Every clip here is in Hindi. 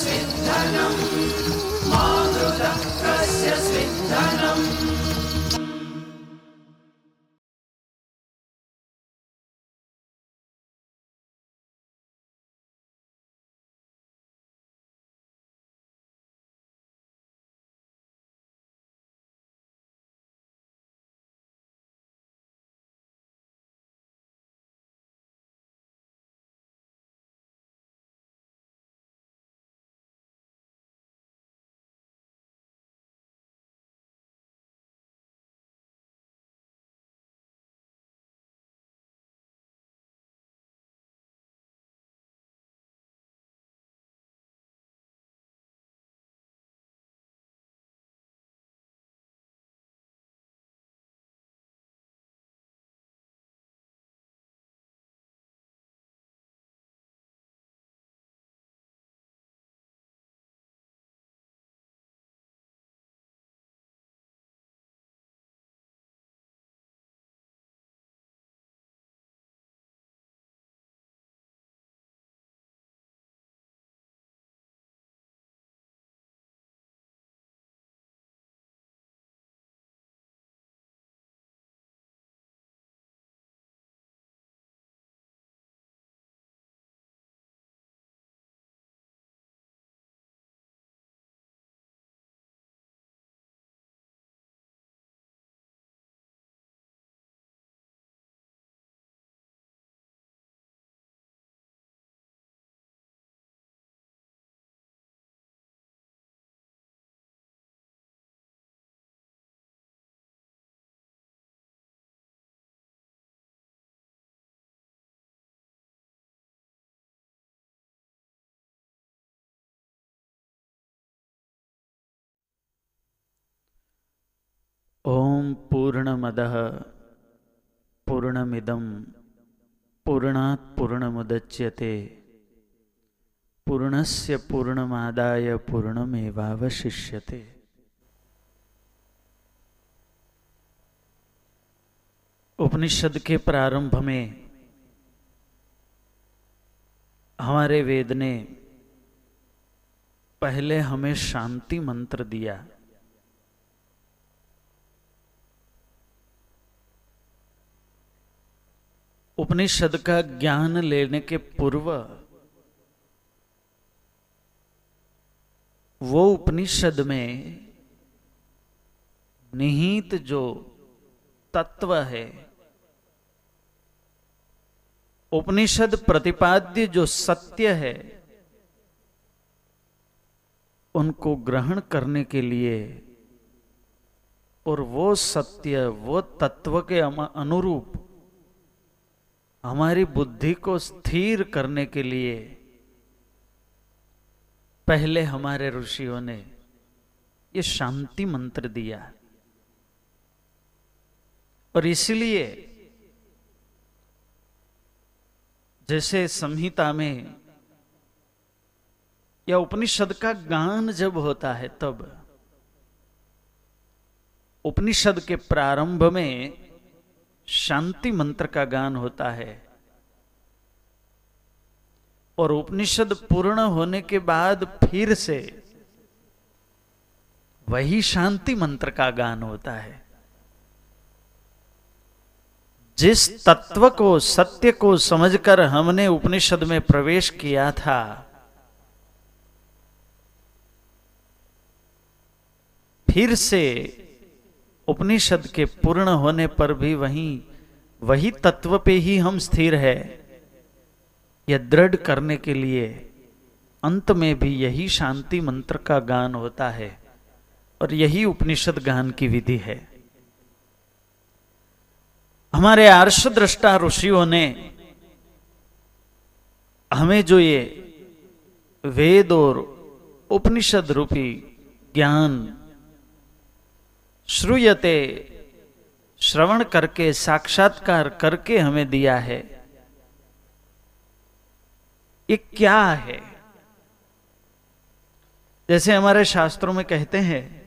सिद्धनम् आदुलक्त्रस्य सिद्धनम् ओम पूर्णमदः पूर्णमिदं पूर्णात् पूर्णमुदच्यते। पूर्णस्य पूर्णमादाय पूर्णमेवावशिष्यते। उपनिषद के प्रारंभ में हमारे वेद ने पहले हमें शांति मंत्र दिया। उपनिषद का ज्ञान लेने के पूर्व वो उपनिषद में निहित जो तत्व है, उपनिषद प्रतिपाद्य जो सत्य है, उनको ग्रहण करने के लिए और वो सत्य, वो तत्व के अनुरूप हमारी बुद्धि को स्थिर करने के लिए पहले हमारे ऋषियों ने ये शांति मंत्र दिया। और इसलिए जैसे संहिता में या उपनिषद का गान जब होता है तब, उपनिषद के प्रारंभ में शांति मंत्र का गान होता है। और उपनिषद पूर्ण होने के बाद फिर से वही शांति मंत्र का गान होता है। जिस तत्व को, सत्य को समझकर हमने उपनिषद में प्रवेश किया था, फिर से उपनिषद के पूर्ण होने पर भी वहीं, वही तत्व पे ही हम स्थिर है। यह दृढ़ करने के लिए अंत में भी यही शांति मंत्र का गान होता है और यही उपनिषद गान की विधि है। हमारे आर्ष दृष्टा ऋषियों ने हमें जो ये वेद और उपनिषद रूपी ज्ञान श्रूयते, श्रवण करके, साक्षात्कार करके हमें दिया है। ये क्या है? जैसे हमारे शास्त्रों में कहते हैं,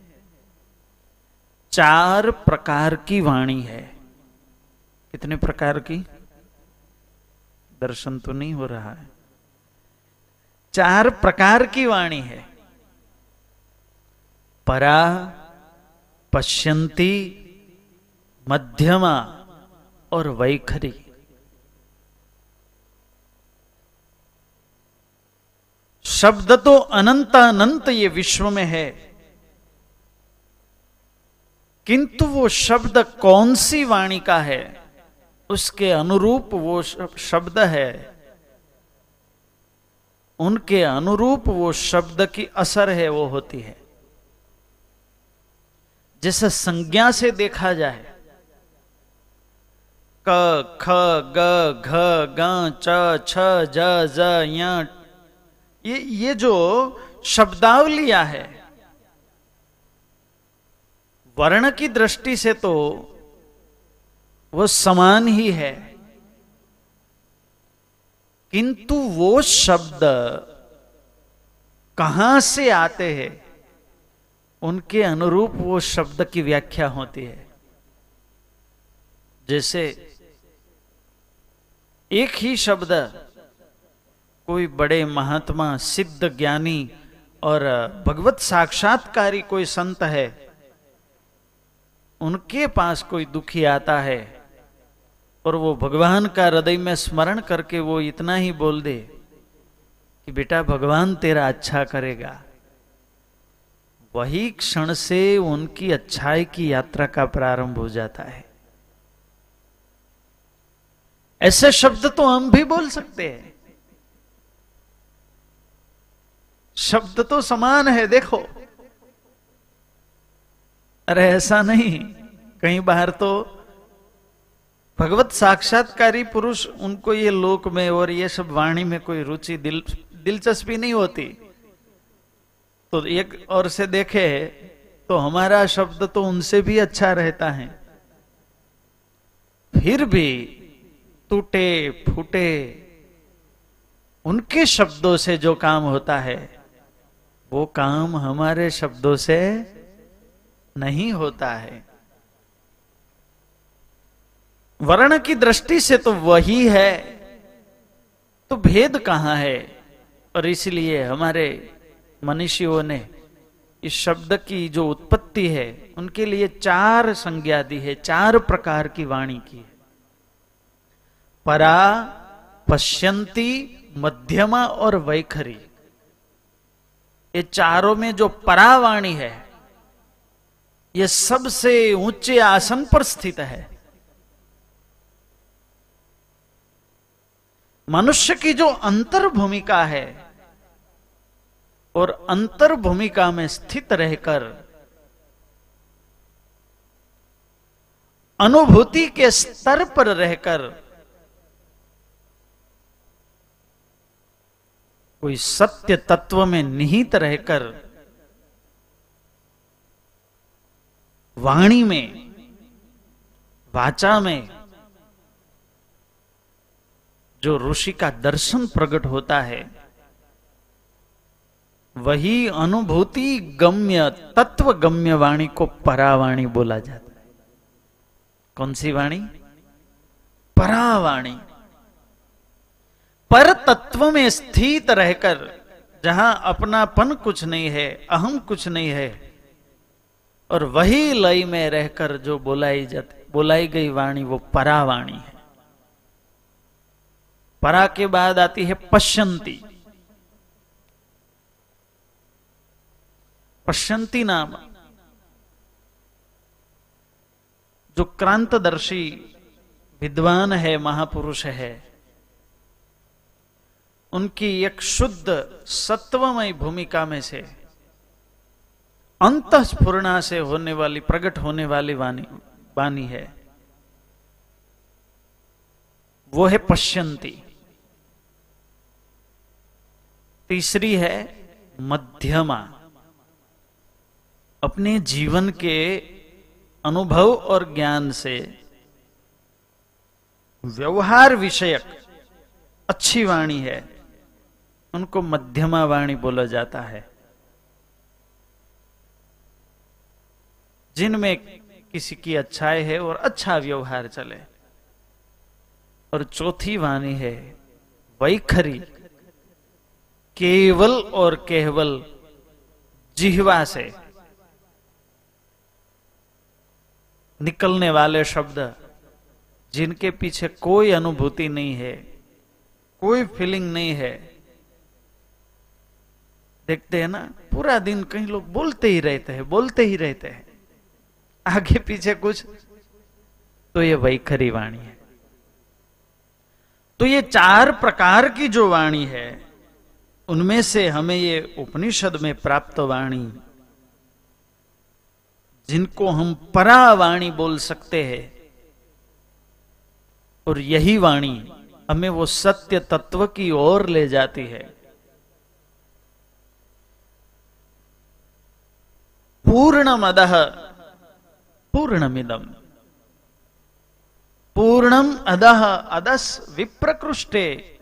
चार प्रकार की वाणी है। कितने प्रकार की? दर्शन तो नहीं हो रहा है। चार प्रकार की वाणी है। परा पश्यंती मध्यमा और वैखरी। शब्द तो अनंत अनंत ये विश्व में है। किंतु वो शब्द कौन सी वाणी का है? उसके अनुरूप वो शब्द है। उनके अनुरूप वो शब्द की असर है, वो होती है। जैसे संज्ञा से देखा जाए। क, ख, ग, घ, ग, च, छ, ज ज, ये ये जो शब्दावलिया है, वर्ण की दृष्टि से तो वो समान ही है। किंतु वो शब्द कहाँ से आते हैं? उनके अनुरूप वो शब्द की व्याख्या होती है। जैसे, एक ही शब्द कोई बड़े महात्मा, सिद्ध ज्ञानी और भगवत साक्षात्कारी कोई संत है, उनके पास कोई दुखी आता है और वो भगवान का हृदय में स्मरण करके वो इतना ही बोल दे कि, बेटा, भगवान तेरा अच्छा करेगा। वही क्षण से उनकी अच्छाई की यात्रा का प्रारंभ हो जाता है। ऐसे शब्द तो हम भी बोल सकते हैं। शब्द तो समान है, देखो। अरे ऐसा नहीं, कहीं बाहर तो भगवत साक्षात्कारी पुरुष, उनको ये लोक में और ये सब वाणी में कोई रुचि, दिल, दिलचस्पी नहीं होती। तो एक और से देखे तो हमारा शब्द तो उनसे भी अच्छा रहता है। फिर भी टूटे, फूटे, उनके शब्दों से जो काम होता है, वो काम हमारे शब्दों से नहीं होता है। वर्ण की दृष्टि से तो वही है तो भेद कहाँ है? और इसलिए हमारे मनुष्यों ने इस शब्द की जो उत्पत्ति है, उनके लिए चार संज्ञा दी है, चार प्रकार की वाणी की है। परा, पश्यंती, मध्यमा और वैखरी। ये चारों में जो परावाणी है, ये सबसे ऊँचे आसन पर स्थित है। मनुष्य की जो अंतर भूमिका है और अंतर भूमिका में स्थित रहकर अनुभूति के स्तर पर रहकर कोई सत्य तत्व में निहित रहकर वाणी में, वाचा में जो ऋषि का दर्शन प्रकट होता है वही अनुभूति गम्य तत्व गम्य वाणी को परावाणी बोला जाता है। कौन सी वाणी? परावाणी। पर तत्व में स्थित रहकर, जहाँ अपनापन कुछ नहीं है, अहम कुछ नहीं है, और वही लय में रहकर जो बोलाई जाती, बोलाई गई वाणी, वो परावाणी है। परा के बाद आती है पश्यंती। पश्यंती नाम। जो क्रांतदर्शी विद्वान है, महापुरुष है, उनकी एक शुद्ध सत्वमय भूमिका में से अंत स्फुरणा से होने वाली, प्रकट होने वाली वाणी वाणी है। वो है पश्यंती तीसरी है मध्यमा। अपने जीवन के अनुभव और ज्ञान से व्यवहार विषयक अच्छी वाणी है। उनको मध्यमा वाणी बोला जाता है। जिनमें किसी की अच्छाई है और अच्छा व्यवहार चले। और चौथी वाणी है, वैखरी। केवल और केवल जिहवा से। निकलने वाले शब्द, जिनके पीछे कोई अनुभूति नहीं है, कोई फीलिंग नहीं है। देखते हैं ना, पूरा दिन कहीं लोग बोलते ही रहते हैं, बोलते ही रहते हैं। आगे पीछे कुछ? तो ये वैखरी वाणी है। तो ये चार प्रकार की जो वाणी है, उनमें से हमें ये उपनिषद में प्राप्त वाणी जिनको हम परावाणी बोल सकते हैं। और यही वाणी हमें वो सत्य तत्व की ओर ले जाती है। पूर्णमद पूर्णमिदम पूर्णम अदह अदस विप्रकृष्टे।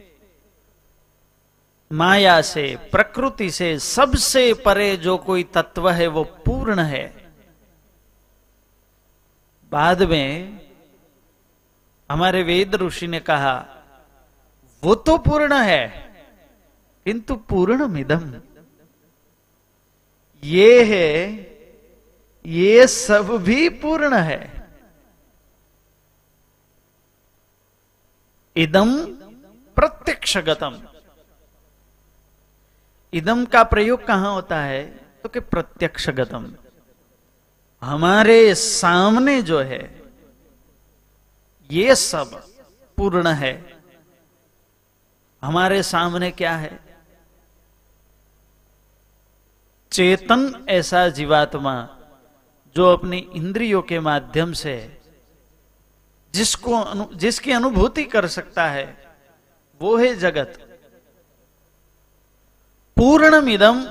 माया से, प्रकृति से सबसे परे जो कोई तत्व है, वो पूर्ण है। बाद में हमारे वेद ऋषि ने कहा, वो तो पूर्ण है, किंतु पूर्ण मिदम ये है, ये सब भी पूर्ण है। इदम प्रत्यक्षगतम। इदम का प्रयोग कहाँ होता है? तो कि प्रत्यक्षगतम। हमारे सामने जो है ये सब पूर्ण है। हमारे सामने क्या है? चेतन ऐसा जीवात्मा जो अपनी इंद्रियों के माध्यम से जिसको अनु, जिसकी अनुभूति कर सकता है वो है जगत। पूर्णमिदम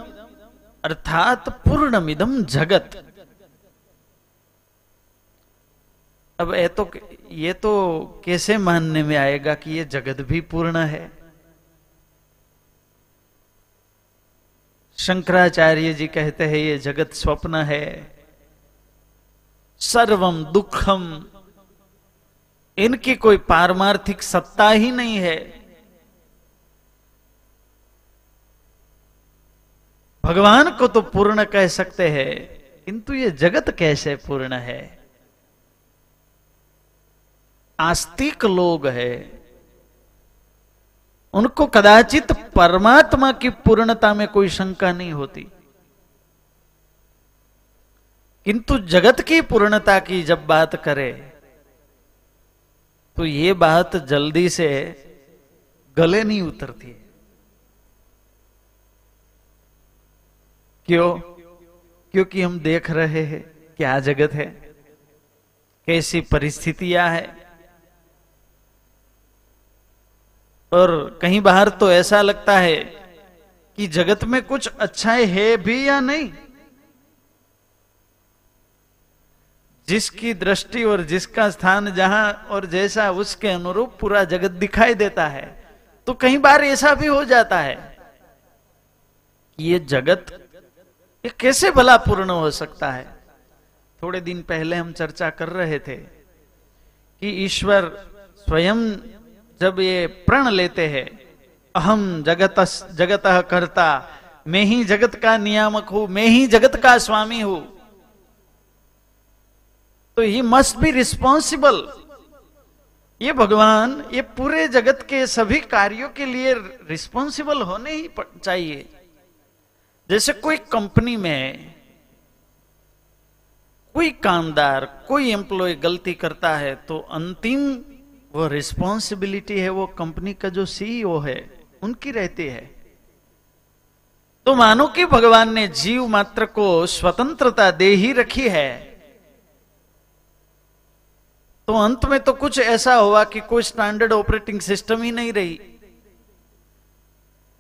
अर्थात पूर्णमिदम जगत। अब ये तो ये तो कैसे मानने में आएगा कि ये जगत भी पूर्ण है? शंकराचार्य जी कहते हैं, ये जगत स्वप्न है। सर्वम दुखम, इनकी कोई पारमार्थिक सत्ता ही नहीं है। भगवान को तो पूर्ण कह सकते हैं, किंतु ये जगत कैसे पूर्ण है? आस्तिक लोग है, उनको कदाचित परमात्मा की पूर्णता में कोई शंका नहीं होती। किंतु जगत की पूर्णता की जब बात करे तो ये बात जल्दी से गले नहीं उतरती। क्यों? क्योंकि हम देख रहे हैं क्या जगत है, कैसी परिस्थितियाँ है और कहीं बाहर तो ऐसा लगता है कि जगत में कुछ अच्छाई है भी या नहीं? जिसकी दृष्टि और जिसका स्थान जहाँ और जैसा उसके अनुरूप पूरा जगत दिखाई देता है तो कई बार ऐसा भी हो जाता है कि ये जगत ये कैसे भला पूर्ण हो सकता है? थोड़े दिन पहले हम चर्चा कर रहे थे कि ईश्वर स्वयं जब ये प्रण लेते हैं, अहम जगत जगत करता, मैं ही जगत का नियामक हूँ, मैं ही जगत का स्वामी हूँ। तो ही मस्ट बी रिस्पॉन्सिबल ये भगवान, ये पूरे जगत के सभी कार्यों के लिए रिस्पॉन्सिबल होने ही चाहिए। जैसे कोई कंपनी में कोई कामदार, कोई एम्प्लॉय गलती करता है तो अंतिम वो रिस्पॉन्सिबिलिटी है, वो कंपनी का जो सीईओ है, उनकी रहती है। तो मानो कि भगवान ने जीव मात्र को स्वतंत्रता दे ही रखी है। तो अंत में तो कुछ ऐसा हुआ कि कोई स्टैंडर्ड ऑपरेटिंग सिस्टम ही नहीं रही।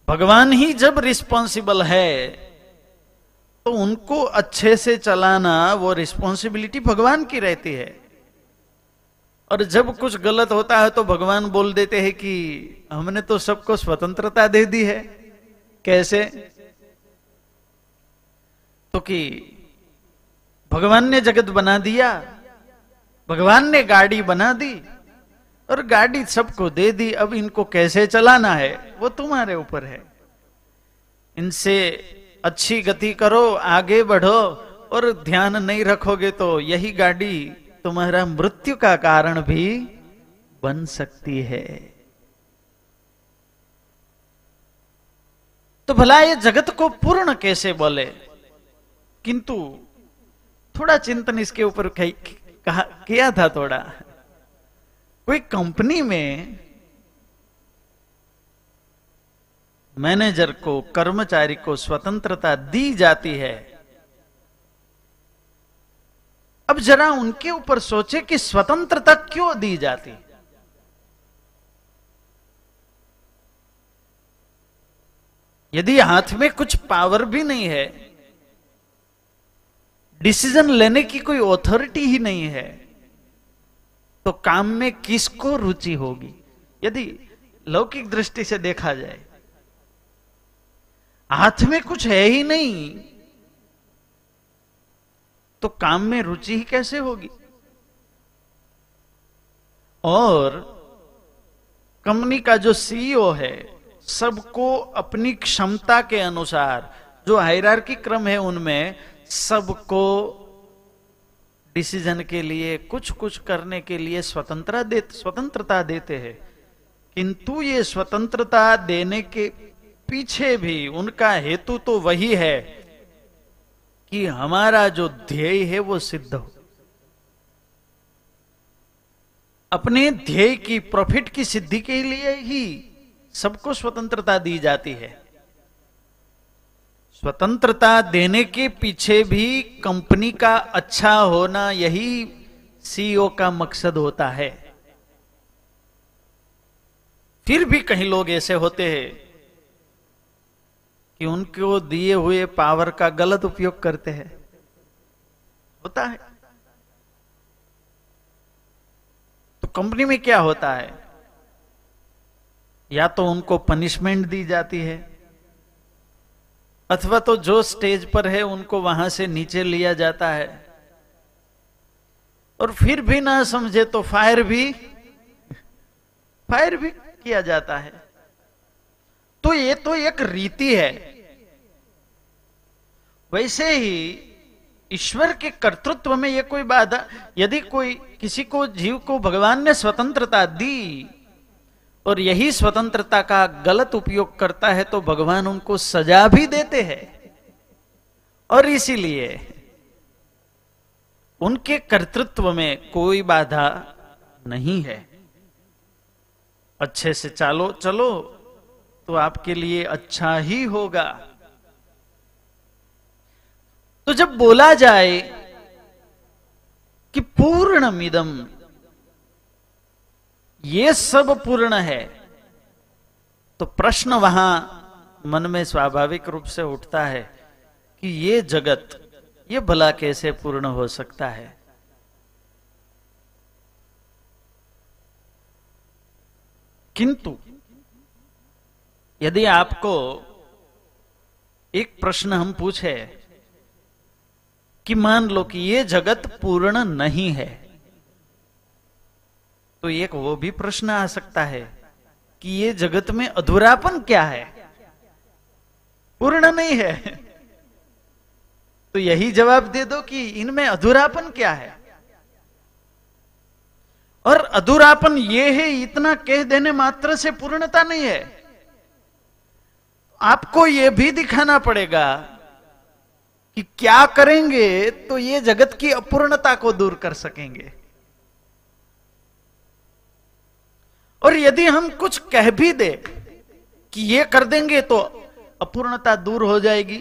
भगवान ही जब रिस्पॉन्सिबल है तो उनको अच्छे से चलाना, वो रिस्पॉन्सिबिलिटी भगवान की रहती है। और जब कुछ गलत होता है तो भगवान बोल देते हैं कि हमने तो सबको स्वतंत्रता दे दी है। कैसे? तो कि भगवान ने जगत बना दिया, भगवान ने गाड़ी बना दी और गाड़ी सबको दे दी। अब इनको कैसे चलाना है? वो तुम्हारे ऊपर है। इनसे अच्छी गति करो, आगे बढ़ो और ध्यान नहीं रखोगे तो यही गाड़ी तुम्हारा मृत्यु का कारण भी बन सकती है। तो भला ये जगत को पूर्ण कैसे बोले? किंतु थोड़ा चिंतन इसके ऊपर किया था थोड़ा। कोई कंपनी में मैनेजर को, कर्मचारी को स्वतंत्रता दी जाती है अब जरा उनके ऊपर सोचे कि स्वतंत्रता क्यों दी जाती? यदि हाथ में कुछ पावर भी नहीं है, डिसीज़न लेने की कोई ऑथोरिटी ही नहीं है तो काम में किसको रुचि होगी? यदि लौकिक दृष्टि से देखा जाए, हाथ में कुछ है ही नहीं तो काम में रुचि ही कैसे होगी? और कंपनी का जो सीईओ है, सबको अपनी क्षमता के अनुसार, जो हायरार्की क्रम है उनमें, सबको डिसीज़न के लिए कुछ कुछ करने के लिए स्वतंत्रता दे स्वतंत्रता देते हैं। किंतु ये स्वतंत्रता देने के पीछे भी उनका हेतु तो वही है कि हमारा जो ध्येय है वो सिद्ध हो। अपने ध्येय की प्रॉफिट की सिद्धि के लिए ही सबको स्वतंत्रता दी जाती है। स्वतंत्रता देने के पीछे भी कंपनी का अच्छा होना यही सीईओ का मकसद होता है। फिर भी कहीं लोग ऐसे होते हैं कि उनको दिए हुए पावर का गलत उपयोग करते हैं। होता है। तो कंपनी में क्या होता है? या तो उनको पनिशमेंट दी जाती है, अथवा तो जो स्टेज पर है, उनको वहाँ से नीचे लिया जाता है। और फिर भी ना समझे तो फायर भी फायर भी किया जाता है। तो ये तो एक रीति है। वैसे ही ईश्वर के कर्तृत्व में यह कोई बाधा, यदि कोई किसी को, जीव को भगवान ने स्वतंत्रता दी और यही स्वतंत्रता का गलत उपयोग करता है तो भगवान उनको सजा भी देते हैं। और इसीलिए उनके कर्तृत्व में कोई बाधा नहीं है। अच्छे से चालो, चलो तो आपके लिए अच्छा ही होगा। तो जब बोला जाए कि पूर्ण मिदम ये सब पूर्ण है तो प्रश्न वहाँ मन में स्वाभाविक रूप से उठता है कि ये जगत, ये भला कैसे पूर्ण हो सकता है? किंतु, यदि आपको एक प्रश्न हम पूछे कि मान लो कि ये जगत पूर्ण नहीं है तो एक वो भी प्रश्न आ सकता है कि ये जगत में अधूरापन क्या है? पूर्ण नहीं है। तो यही जवाब दे दो कि इनमें अधूरापन क्या है? और अधूरापन ये है, इतना कह देने मात्र से पूर्णता नहीं है। आपको यह भी दिखाना पड़ेगा कि क्या करेंगे तो ये जगत की अपूर्णता को दूर कर सकेंगे। और यदि हम कुछ कह भी दे कि ये कर देंगे तो अपूर्णता दूर हो जाएगी।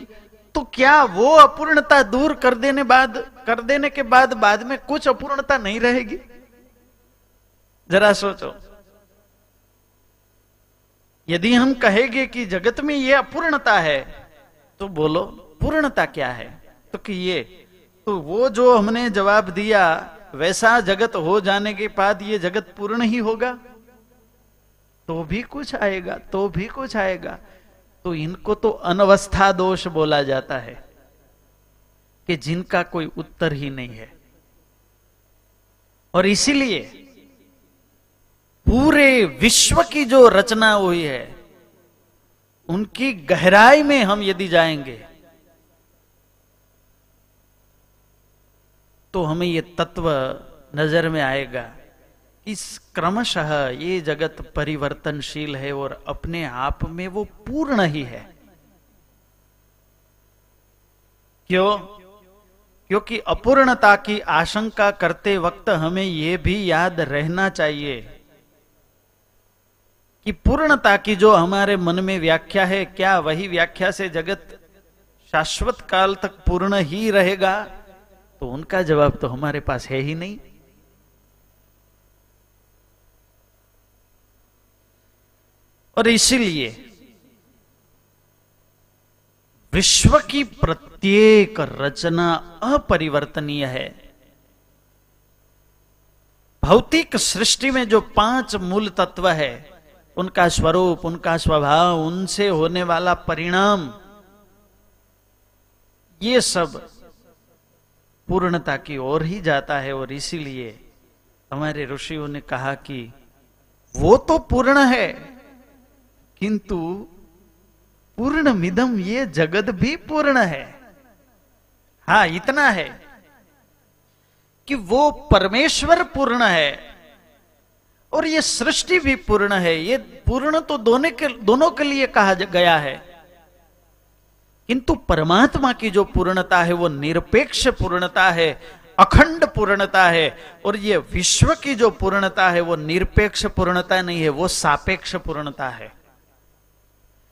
तो क्या वो अपूर्णता दूर कर देने बाद, कर देने के बाद बाद में कुछ अपूर्णता नहीं रहेगी? जरा सोचो। यदि हम कहेंगे कि जगत में ये अपूर्णता है तो बोलो। पूर्णता क्या है? तो कि ये तो वो जो हमने जवाब दिया, वैसा जगत हो जाने के बाद ये जगत पूर्ण ही होगा? तो भी कुछ आएगा तो भी कुछ आएगा। तो इनको तो अनवस्था दोष बोला जाता है, कि जिनका कोई उत्तर ही नहीं है। और इसीलिए पूरे विश्व की जो रचना हुई है, उनकी गहराई में हम यदि जाएँगे तो हमें ये तत्व नज़र में आएगा। इस क्रमशः ये जगत परिवर्तनशील है और अपने आप में वो पूर्ण ही है। क्यों? क्योंकि अपूर्णता की आशंका करते वक्त हमें यह भी याद रहना चाहिए कि पूर्णता की जो हमारे मन में व्याख्या है, क्या वही व्याख्या से जगत शाश्वत काल तक पूर्ण ही रहेगा? तो उनका जवाब तो हमारे पास है ही नहीं। और इसीलिए विश्व की प्रत्येक रचना अपरिवर्तनीय है। भौतिक सृष्टि में जो पाँच मूल तत्व है, उनका स्वरूप, उनका स्वभाव, उनसे होने वाला परिणाम, ये सब पूर्णता की ओर ही जाता है और इसीलिए हमारे ऋषियों ने कहा कि वो तो पूर्ण है, किंतु पूर्ण मिदम ये जगत भी पूर्ण है। हा, इतना है कि वो परमेश्वर पूर्ण है और ये सृष्टि भी पूर्ण है। ये पूर्ण तो दोनों के दोनों के लिए कहा गया है। किंतु परमात्मा की जो पूर्णता है, वो निरपेक्ष पूर्णता है, अखंड पूर्णता है, और ये विश्व की जो पूर्णता है, वो निरपेक्ष पूर्णता नहीं है, वो सापेक्ष पूर्णता है।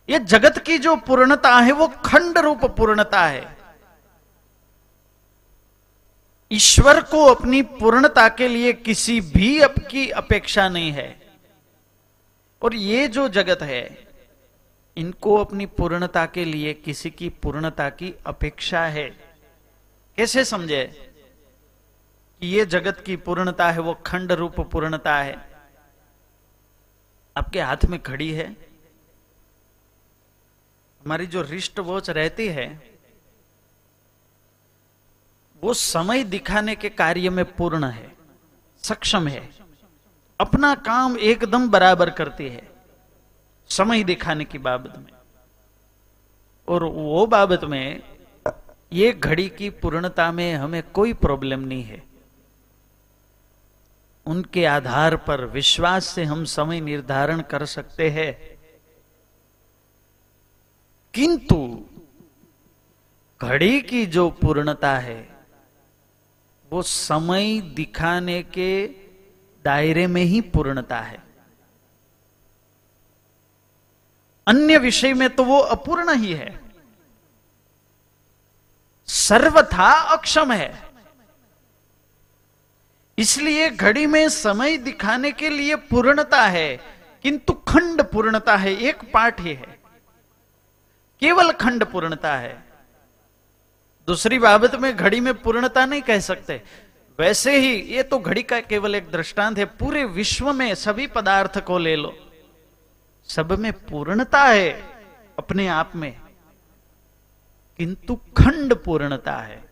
ये जगत की जो पूर्णता है, वो खंड रूप पूर्णता है। ईश्वर को अपनी पूर्णता के लिए किसी भी अप की अपेक्षा नहीं है। और ये जो जगत है इनको अपनी पूर्णता के लिए किसी की पूर्णता की अपेक्षा है। कैसे समझे? कि ये जगत की पूर्णता है, वो खंड रूप पूर्णता है। आपके हाथ में खड़ी है। हमारी जो रिष्ट वोच रहती है, वो समय दिखाने के कार्य में पूर्ण है, सक्षम है। अपना काम एकदम बराबर करती है। समय दिखाने की बाबत में। और वो बाबत में ये घड़ी की पूर्णता में हमें कोई प्रॉब्लम नहीं है। उनके आधार पर विश्वास से हम समय निर्धारण कर सकते हैं। किंतु घड़ी की जो पूर्णता है, वो समय दिखाने के दायरे में ही पूर्णता है। अन्य विषय में तो वो अपूर्ण ही है। सर्वथा अक्षम है। इसलिए घड़ी में समय दिखाने के लिए पूर्णता है, किंतु खंड पूर्णता है, एक पाठ ही है। केवल खंड पूर्णता है। दूसरी बाबत में घड़ी में पूर्णता नहीं कह सकते। वैसे ही ये तो घड़ी का केवल एक दृष्टांत है, पूरे विश्व में सभी पदार्थ को ले लो। सब में पूर्णता है अपने आप में, किंतु खंड पूर्णता है।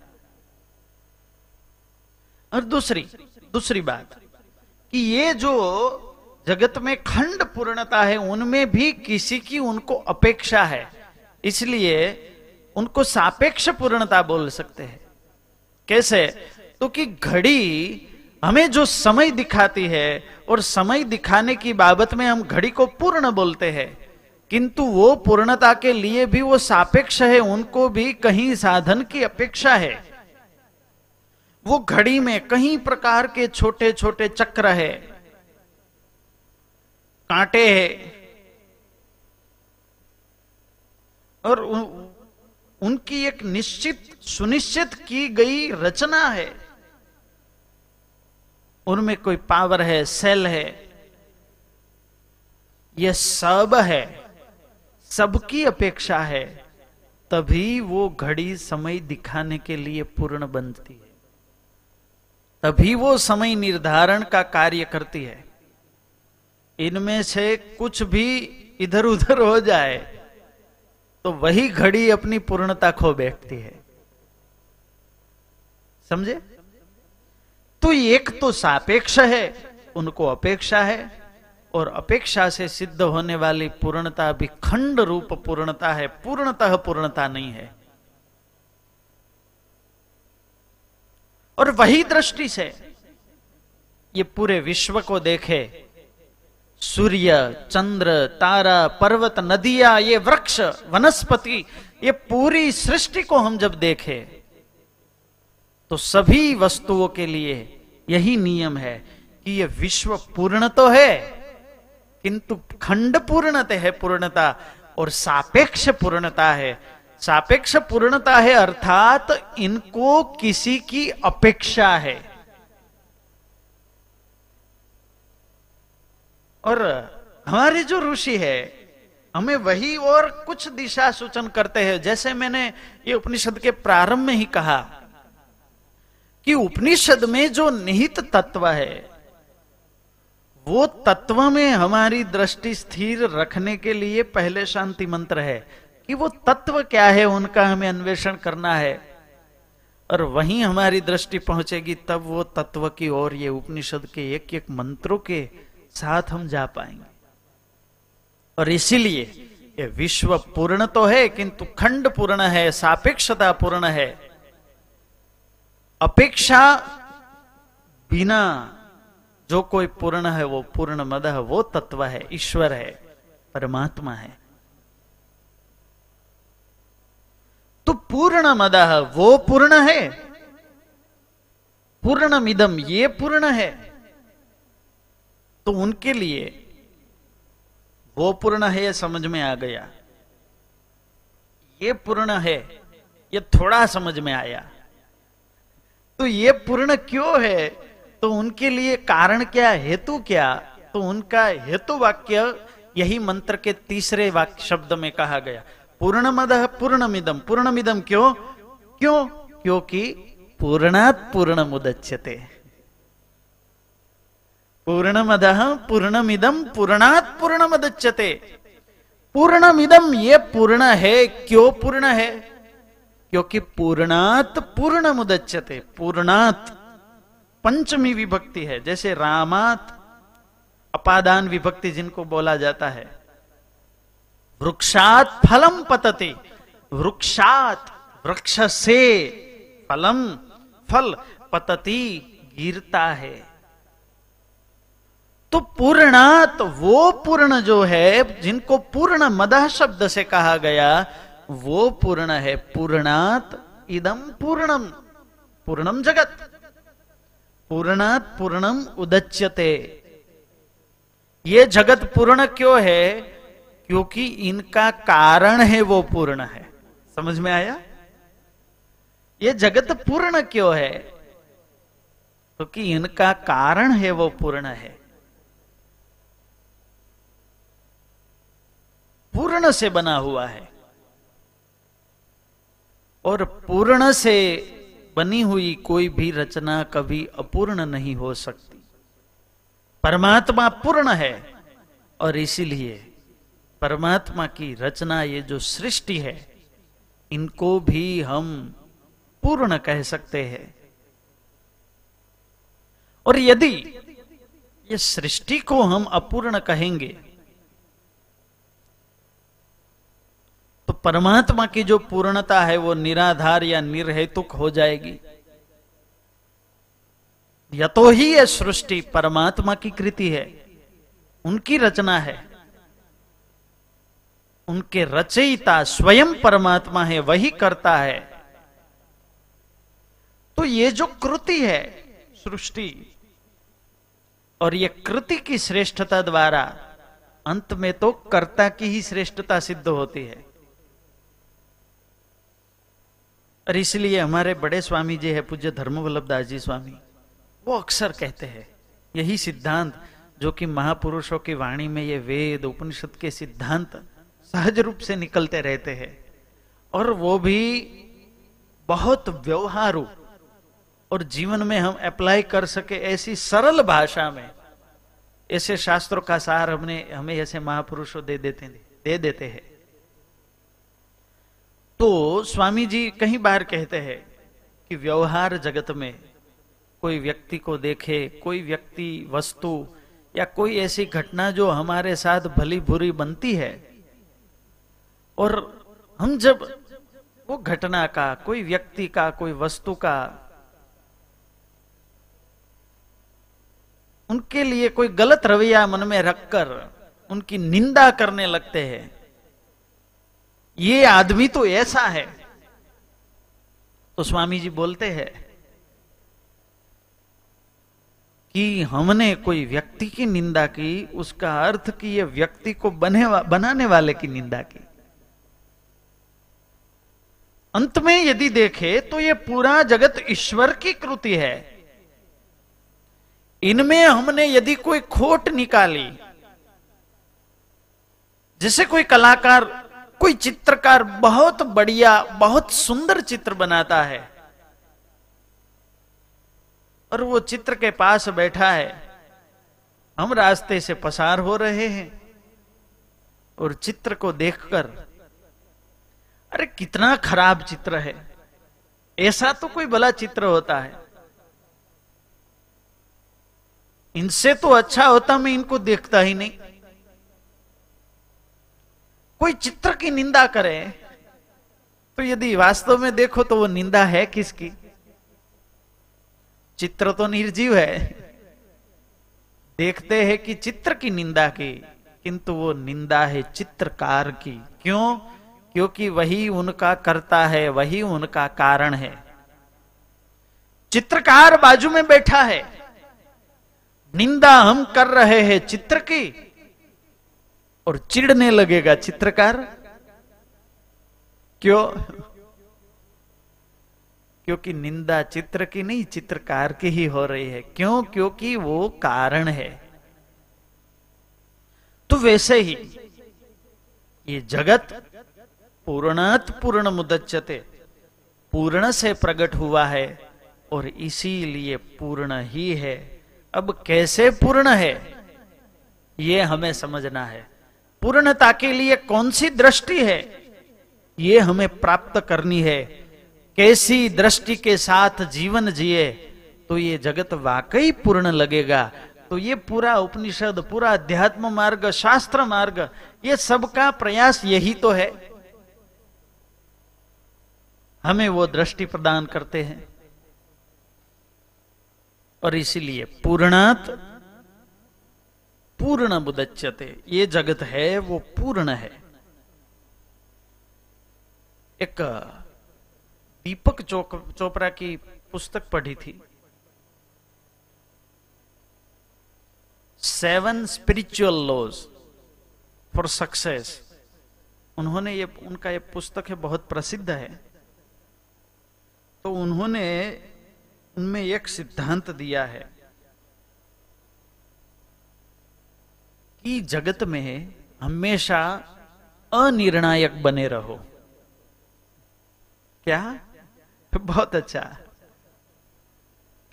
और दूसरी दूसरी बात, कि ये जो जगत में खंड पूर्णता है, उनमें भी किसी की उनको अपेक्षा है। इसलिए उनको सापेक्ष पूर्णता बोल सकते हैं। कैसे? तो कि घड़ी हमें जो समय दिखाती है और समय दिखाने की बाबत में हम घड़ी को पूर्ण बोलते हैं, किंतु वो पूर्णता के लिए भी वो सापेक्ष है, उनको भी कहीं साधन की अपेक्षा है। वो घड़ी में कहीं प्रकार के छोटे छोटे चक्र है, कांटे है, और उनकी एक निश्चित, सुनिश्चित की गई रचना है। उनमें कोई पावर है, सेल है यह सब है, सबकी अपेक्षा है, तभी वो घड़ी समय दिखाने के लिए पूर्ण बनती है। तभी वो समय निर्धारण का कार्य करती है। इनमें से कुछ भी इधर उधर हो जाए तो वही घड़ी अपनी पूर्णता खो बैठती है। समझे? तो एक तो सापेक्ष है, उनको अपेक्षा है, और अपेक्षा से सिद्ध होने वाली पूर्णता भी खंड रूप पूर्णता है, पूर्णतः पूर्णता नहीं है। और वही दृष्टि से ये पूरे विश्व को देखे, सूर्य, चंद्र, तारा, पर्वत, नदियाँ, ये वृक्ष, वनस्पति, ये पूरी सृष्टि को हम जब देखें तो सभी वस्तुओं के लिए यही नियम है कि ये विश्व पूर्ण तो है, किंतु खंड पूर्णत है पूर्णता और सापेक्ष पूर्णता है। सापेक्ष पूर्णता है अर्थात इनको किसी की अपेक्षा है। और हमारे जो ऋषि है, हमें वही और कुछ दिशा सूचन करते हैं। जैसे मैंने ये उपनिषद के प्रारंभ में ही कहा कि उपनिषद में जो निहित तत्व है, वो तत्व में हमारी दृष्टि स्थिर रखने के लिए पहले शांति मंत्र है कि वो तत्व क्या है उनका हमें अन्वेषण करना है। और वहीं हमारी दृष्टि पहुंचेगी, तब वो तत्व की ओर, ये उपनिषद के एक एक मंत्रों के साथ हम जा पाएँगे। और इसीलिए ये विश्व पूर्ण तो है, किंतु खंड पूर्ण है, सापेक्षता पूर्ण है। अपेक्षा बिना जो कोई पूर्ण है, वो पूर्ण मद वो तत्व है, ईश्वर है, परमात्मा है। तो पूर्ण मद वो पूर्ण है पूर्ण मिदम ये पूर्ण है तो उनके लिए वो पूर्ण है, ये समझ में आ गया। ये पूर्ण है, ये थोड़ा समझ में आया। तो ये पूर्ण क्यों है? तो उनके लिए कारण क्या, हेतु क्या? तो उनका हेतु वाक्य यही मंत्र के तीसरे वाक्य शब्द में कहा गया। पूर्णमद पूर्णमिदम पूर्णमिदम क्यों? क्यों? क्योंकि पूर्णात पूर्ण मुदच्यते पूर्णमद पूर्णमिदम पूर्णात पूर्ण मुदच्यते पूर्णमिदम ये पूर्ण है, क्यों पूर्ण है? क्योंकि पूर्णात पूर्ण मुदच्यते पूर्णात पंचमी विभक्ति है। जैसे रामात अपादान विभक्ति जिनको बोला जाता है, वृक्षात फलम पतते, वृक्षात वृक्ष से फलम, फल पतती गिरता है। तो पूर्णात वो पूर्ण जो है, जिनको पूर्ण मदह शब्द से कहा गया वो पूर्ण है, पूर्णात इदम पूर्णम। पूर्णम जगत। पूर्णात पूर्णम उदच्यते। ये जगत पूर्ण क्यों है? क्योंकि इनका कारण है वो पूर्ण है। समझ में आया? ये जगत पूर्ण क्यों है? क्योंकि तो इनका कारण है वो पूर्ण है। पूर्ण से बना हुआ है। और पूर्ण से बनी हुई कोई भी रचना कभी अपूर्ण नहीं हो सकती। परमात्मा पूर्ण है और इसीलिए परमात्मा की रचना ये जो सृष्टि है, इनको भी हम पूर्ण कह सकते हैं। और यदि ये सृष्टि को हम अपूर्ण कहेंगे तो परमात्मा की जो पूर्णता है वो निराधार या निर्हेतुक हो जाएगी। या तो ही यह सृष्टि परमात्मा की कृति है, उनकी रचना है। उनके रचयिता स्वयं परमात्मा है, वही करता है। तो ये जो कृति है सृष्टि, और ये कृति की श्रेष्ठता द्वारा अंत में तो कर्ता की ही श्रेष्ठता सिद्ध होती है। और इसलिए हमारे बड़े स्वामी जी है, पूज्य धर्मवल्लभ दास जी स्वामी। वो अक्सर कहते हैं, यही सिद्धांत जो कि महापुरुषों की वाणी में ये वेद, उपनिषद के सिद्धांत सहज रूप से निकलते रहते हैं। और वो भी बहुत व्यवहारु और जीवन में हम अप्लाई कर सके ऐसी सरल भाषा में। ऐसे शास्त्रों का सार हमने, हमें ऐसे महापुरुषों दे देते दे देते हैं। तो स्वामी जी कहीं बार कहते हैं कि व्यवहार जगत में कोई व्यक्ति को देखे, कोई व्यक्ति, वस्तु या कोई ऐसी घटना जो हमारे साथ भली बुरी बनती है। और हम जब वो घटना का, कोई व्यक्ति का, कोई वस्तु का, उनके लिए कोई गलत रवैया मन में रखकर उनकी निंदा करने लगते हैं ये आदमी तो ऐसा है। तो स्वामी जी बोलते हैं कि हमने कोई व्यक्ति की निंदा की उसका अर्थ कि यह व्यक्ति को बने वा, बनाने वाले की निंदा की। अंत में यदि देखे तो यह पूरा जगत ईश्वर की कृति है। इनमें हमने यदि कोई खोट निकाली जैसे कोई कलाकार कोई चित्रकार बहुत बढ़िया, बहुत सुंदर चित्र बनाता है और वो चित्र के पास बैठा है, हम रास्ते से पसार हो रहे हैं और चित्र को देखकर, अरे कितना खराब चित्र है, ऐसा तो कोई भला चित्र होता है। इनसे तो अच्छा होता मैं इनको देखता ही नहीं। कोई चित्र की निंदा करे? तो यदि वास्तव में देखो तो वो निंदा है किसकी? चित्र तो निर्जीव है। देखते हैं कि चित्र की निंदा की, किंतु वो निंदा है चित्रकार की। क्यों? क्योंकि वही उनका करता है, वही उनका कारण है। चित्रकार बाजू में बैठा है। निंदा हम कर रहे हैं चित्र की और चिड़ने लगेगा, चित्रकार। क्यों? क्योंकि निंदा चित्र की नहीं, चित्रकार की ही हो रही है। क्यों? क्योंकि वो कारण है। तो वैसे ही ये जगत पूर्णात पूर्ण मुदच्यते, पूर्ण से प्रकट हुआ है और इसीलिए पूर्ण ही है। अब कैसे पूर्ण है, ये हमें समझना है। पूर्णता के लिए कौन सी दृष्टि है? ये हमें प्राप्त करनी है। कैसी दृष्टि के साथ जीवन जिए तो ये जगत वाकई पूर्ण लगेगा। तो ये पूरा उपनिषद, पूरा अध्यात्म मार्ग, शास्त्र मार्ग, ये सबका प्रयास यही तो है। हमें वो दृष्टि प्रदान करते हैं। और इसीलिए पूर्णात पूर्ण बुदच्यते ये जगत है, वो पूर्ण है। एक, दीपक चोपड़ा की पुस्तक पढ़ी थी। Seven spiritual laws for success. उन्होंने ये, उनका ये पुस्तक है, बहुत प्रसिद्ध है। तो उन्होंने उनमें एक सिद्धांत दिया है। जगत में हमेशा अनिर्णायक बने रहो क्या बहुत अच्छा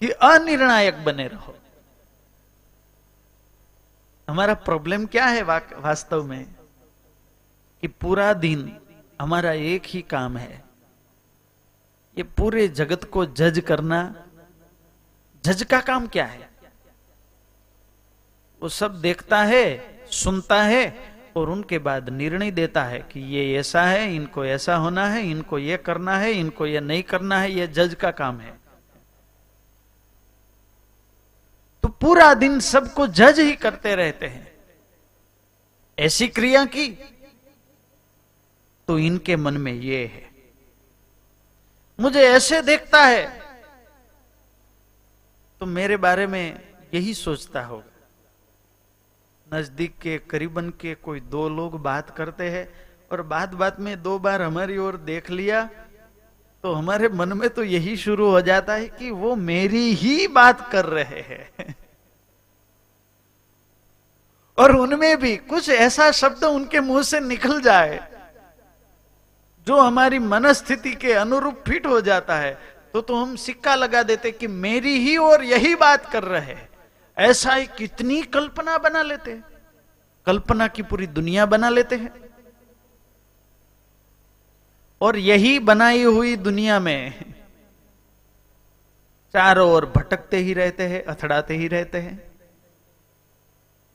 कि अनिर्णायक बने रहो हमारा प्रॉब्लम क्या है वा, वास्तव में कि पूरा दिन हमारा एक ही काम है ये पूरे जगत को जज करना जज का काम क्या है वो सब देखता है, सुनता है और उनके बाद निर्णय देता है कि ये ऐसा है, इनको ऐसा होना है, इनको ये करना है, इनको ये नहीं करना है, ये जज का काम है। तो पूरा दिन सबको जज ही करते रहते हैं। ऐसी क्रिया की तो इनके मन में ये है। मुझे ऐसे देखता है तो मेरे बारे में यही सोचता होगा। नज़दीक के, करीबन के कोई दो लोग बात करते हैं और बात बात में दो बार हमारी ओर देख लिया तो हमारे मन में तो यही शुरू हो जाता है कि वो मेरी ही बात कर रहे हैं। और उनमें भी कुछ ऐसा शब्द उनके मुँह से निकल जाए, जो हमारी मनस्थिति के अनुरूप फिट हो जाता है तो तो हम सिक्का लगा देते कि मेरी ही और यही बात कर रहे हैं। ऐसा ही कितनी कल्पना बना लेते हैं। कल्पना की पूरी दुनिया बना लेते हैं। और यही बनाई हुई दुनिया में चारों ओर भटकते ही रहते हैं, अथड़ाते ही रहते हैं।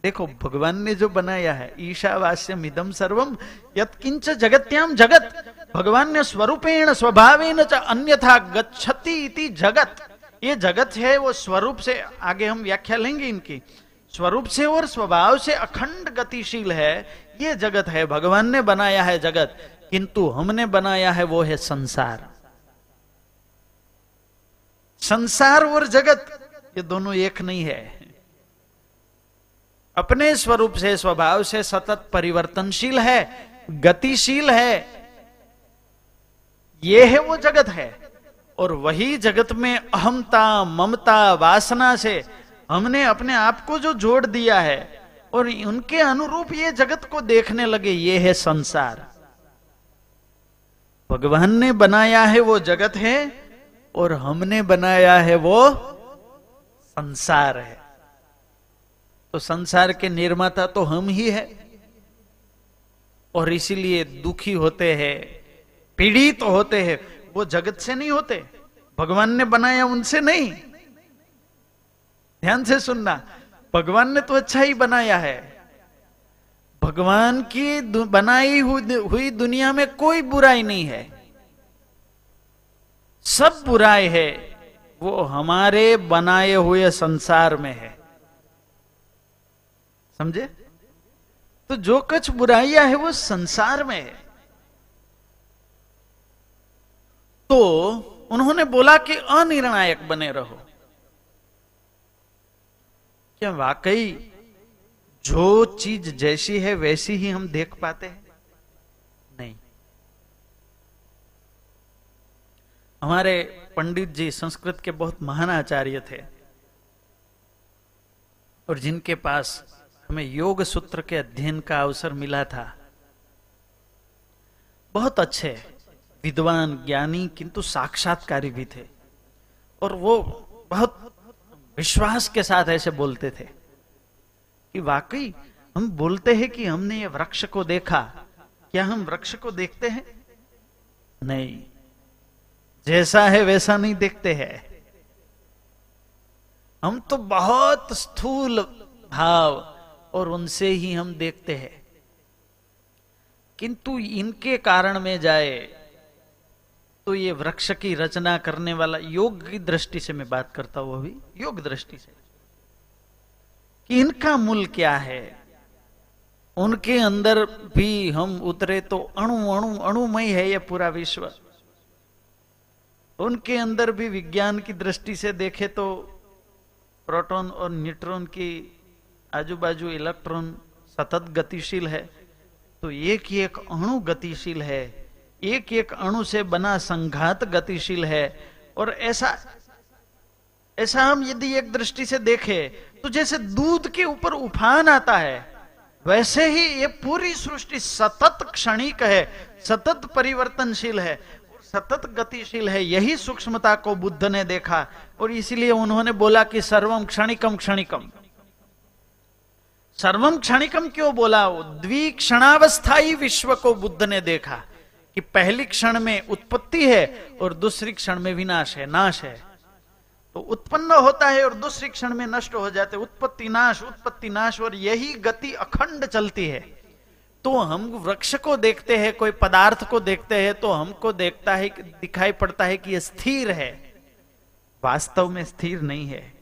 देखो, भगवान ने जो बनाया है ईशावास्य मिदम सर्वम यत्किंच जगत्याम जगत। भगवान ने स्वरूपेण, स्वभावेन च अन्यथा गच्छति इति जगत। ये जगत है, वो स्वरूप से आगे हम व्याख्या लेंगे इनकी। स्वरूप से और स्वभाव से अखंड गतिशील है, ये जगत है। भगवान ने बनाया है जगत, किंतु हमने बनाया है वो है संसार। संसार और जगत, ये दोनों एक नहीं है। अपने स्वरूप से, स्वभाव से सतत परिवर्तनशील है, गतिशील है, ये है वो जगत है। और वही जगत में अहमता, ममता, वासना से हमने अपने आप को जो जोड़ दिया है और उनके अनुरूप ये जगत को देखने लगे, ये है संसार। भगवान ने बनाया है वो जगत है और हमने बनाया है वो संसार है। तो संसार के निर्माता तो हम ही है और इसीलिए दुखी होते हैं, पीड़ित तो होते हैं। वो जगत से नहीं होते। भगवान ने बनाया उनसे नहीं। ध्यान से सुनना, भगवान ने तो अच्छा ही बनाया है। भगवान की बनाई हुई दुनिया में कोई बुराई नहीं है। सब बुराई है, वो हमारे बनाए हुए संसार में है। समझे? तो जो कुछ बुराइयाँ है, वो संसार में है। तो उन्होंने बोला कि अनिर्णायक बने रहो। क्या वाकई जो चीज़ जैसी है, वैसी ही हम देख पाते हैं? नहीं। हमारे पंडित जी संस्कृत के बहुत महान आचार्य थे और जिनके पास हमें योग सूत्र के अध्ययन का अवसर मिला था, बहुत अच्छे विद्वान, ज्ञानी, किंतु साक्षात्कारी भी थे। और वो बहुत विश्वास के साथ ऐसे बोलते थे कि वाकई हम बोलते हैं कि हमने ये वृक्ष को देखा। क्या हम वृक्ष को देखते हैं? नहीं। जैसा है वैसा नहीं देखते हैं। हम तो बहुत स्थूल भाव और उनसे ही हम देखते हैं। किंतु इनके कारण में जाए तो ये वृक्ष की रचना करने वाला योग की दृष्टि से मैं बात करता हूँ अभी, योग दृष्टि से। कि इनका मूल क्या है? उनके अंदर भी हम उतरे तो अणु अणु, अणुमय है यह पूरा विश्व। उनके अंदर भी विज्ञान की दृष्टि से देखे तो प्रोटॉन और न्यूट्रॉन की आजू बाजू इलेक्ट्रॉन सतत गतिशील है। तो एक ही एक अणु गतिशील है एक एक अणु से बना संघात गतिशील है। और ऐसा ऐसा हम यदि एक दृष्टि से देखें तो जैसे दूध के ऊपर उफान आता है, वैसे ही ये पूरी सृष्टि सतत क्षणिक है, सतत परिवर्तनशील है सतत गतिशील है। यही सूक्ष्मता को बुद्ध ने देखा, और इसीलिए उन्होंने बोला कि सर्वम क्षणिकम क्षणिकम सर्वम क्षणिकम क्यों बोला? द्विक्षणावस्थाई विश्व को बुद्ध ने देखा। कि पहली क्षण में उत्पत्ति है और दूसरी क्षण में विनाश है, नाश है। तो उत्पन्न होता है और दूसरी क्षण में नष्ट हो जाते उत्पत्ति नाश उत्पत्ति नाश और यही गति अखंड चलती है। तो हम वृक्ष को देखते हैं, कोई पदार्थ को देखते हैं तो हमको देखता है दिखाई पड़ता है कि यह स्थिर है। वास्तव में स्थिर नहीं है।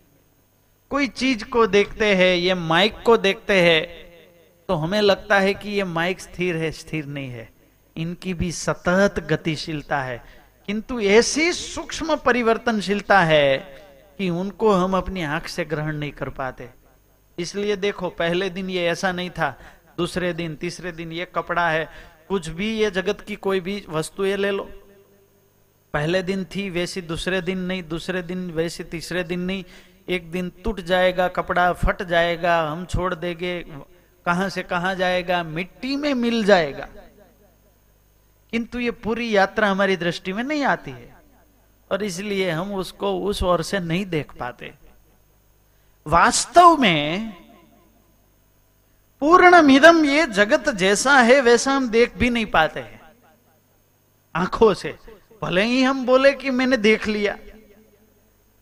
कोई चीज़ को देखते हैं, ये माइक को देखते हैं तो हमें लगता है कि ये माइक स्थिर है, स्थिर नहीं है। इनकी भी सतत गतिशीलता है। किंतु ऐसी सूक्ष्म परिवर्तनशीलता है कि उनको हम अपनी आँख से ग्रहण नहीं कर पाते। इसलिए देखो, पहले दिन ये ऐसा नहीं था, दूसरे दिन, तीसरे दिन ये कपड़ा है, कुछ भी ये जगत की कोई भी वस्तु ये ले लो। पहले दिन थी, वैसी दूसरे दिन नहीं, दूसरे दिन वैसी, तीसरे दिन नहीं। एक दिन टूट जाएगा, कपड़ा फट जाएगा, हम छोड़ देंगे, कहाँ से कहाँ जाएगा, मिट्टी में मिल जाएगा। किंतु ये पूरी यात्रा हमारी दृष्टि में नहीं आती है। और इसलिए हम उसको उस ओर से नहीं देख पाते। वास्तव में पूर्ण मिदम ये जगत जैसा है, वैसा हम देख भी नहीं पाते हैं। आँखों से। भले ही हम बोले कि मैंने देख लिया।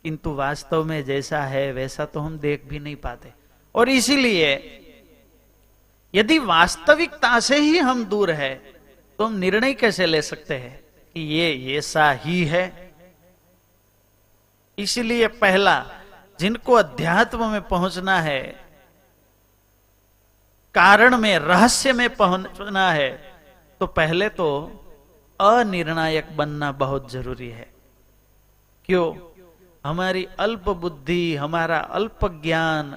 किंतु वास्तव में जैसा है, वैसा तो हम देख भी नहीं पाते। और इसीलिए यदि वास्तविकता से ही हम दूर है तो हम निर्णय कैसे ले सकते हैं कि ये ऐसा ही है? इसलिए पहला, जिनको अध्यात्म में पहुँचना है, कारण में, रहस्य में पहुँचना है तो पहले तो अनिर्णायक बनना बहुत ज़रूरी है। क्यों? हमारी अल्प बुद्धि, हमारा अल्प ज्ञान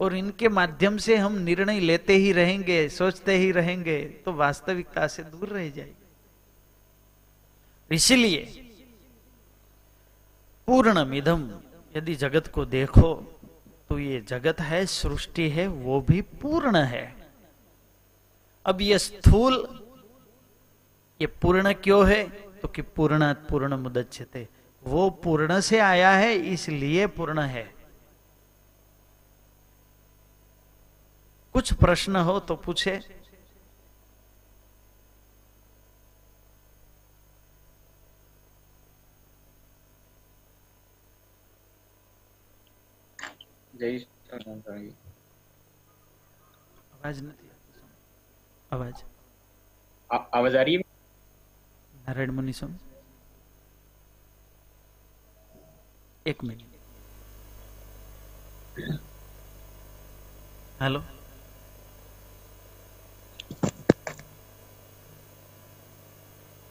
और इनके माध्यम से हम निर्णय लेते ही रहेंगे, सोचते ही रहेंगे तो वास्तविकता से दूर रह जाएगी इसलिए पूर्ण मिदम यदि जगत को देखो तो ये जगत है, सृष्टि है, वो भी पूर्ण है। अब ये स्थूल, ये पूर्ण क्यों है? तो कि पूर्ण पूर्ण मुदच्छते। वो पूर्ण से आया है, इसलिए पूर्ण है। कुछ प्रश्न हो तो पूछे। आवाज़ तो आवाज़। आवाज़ आ रही है? नारायण मुनि सुन। एक मिनट। हेलो।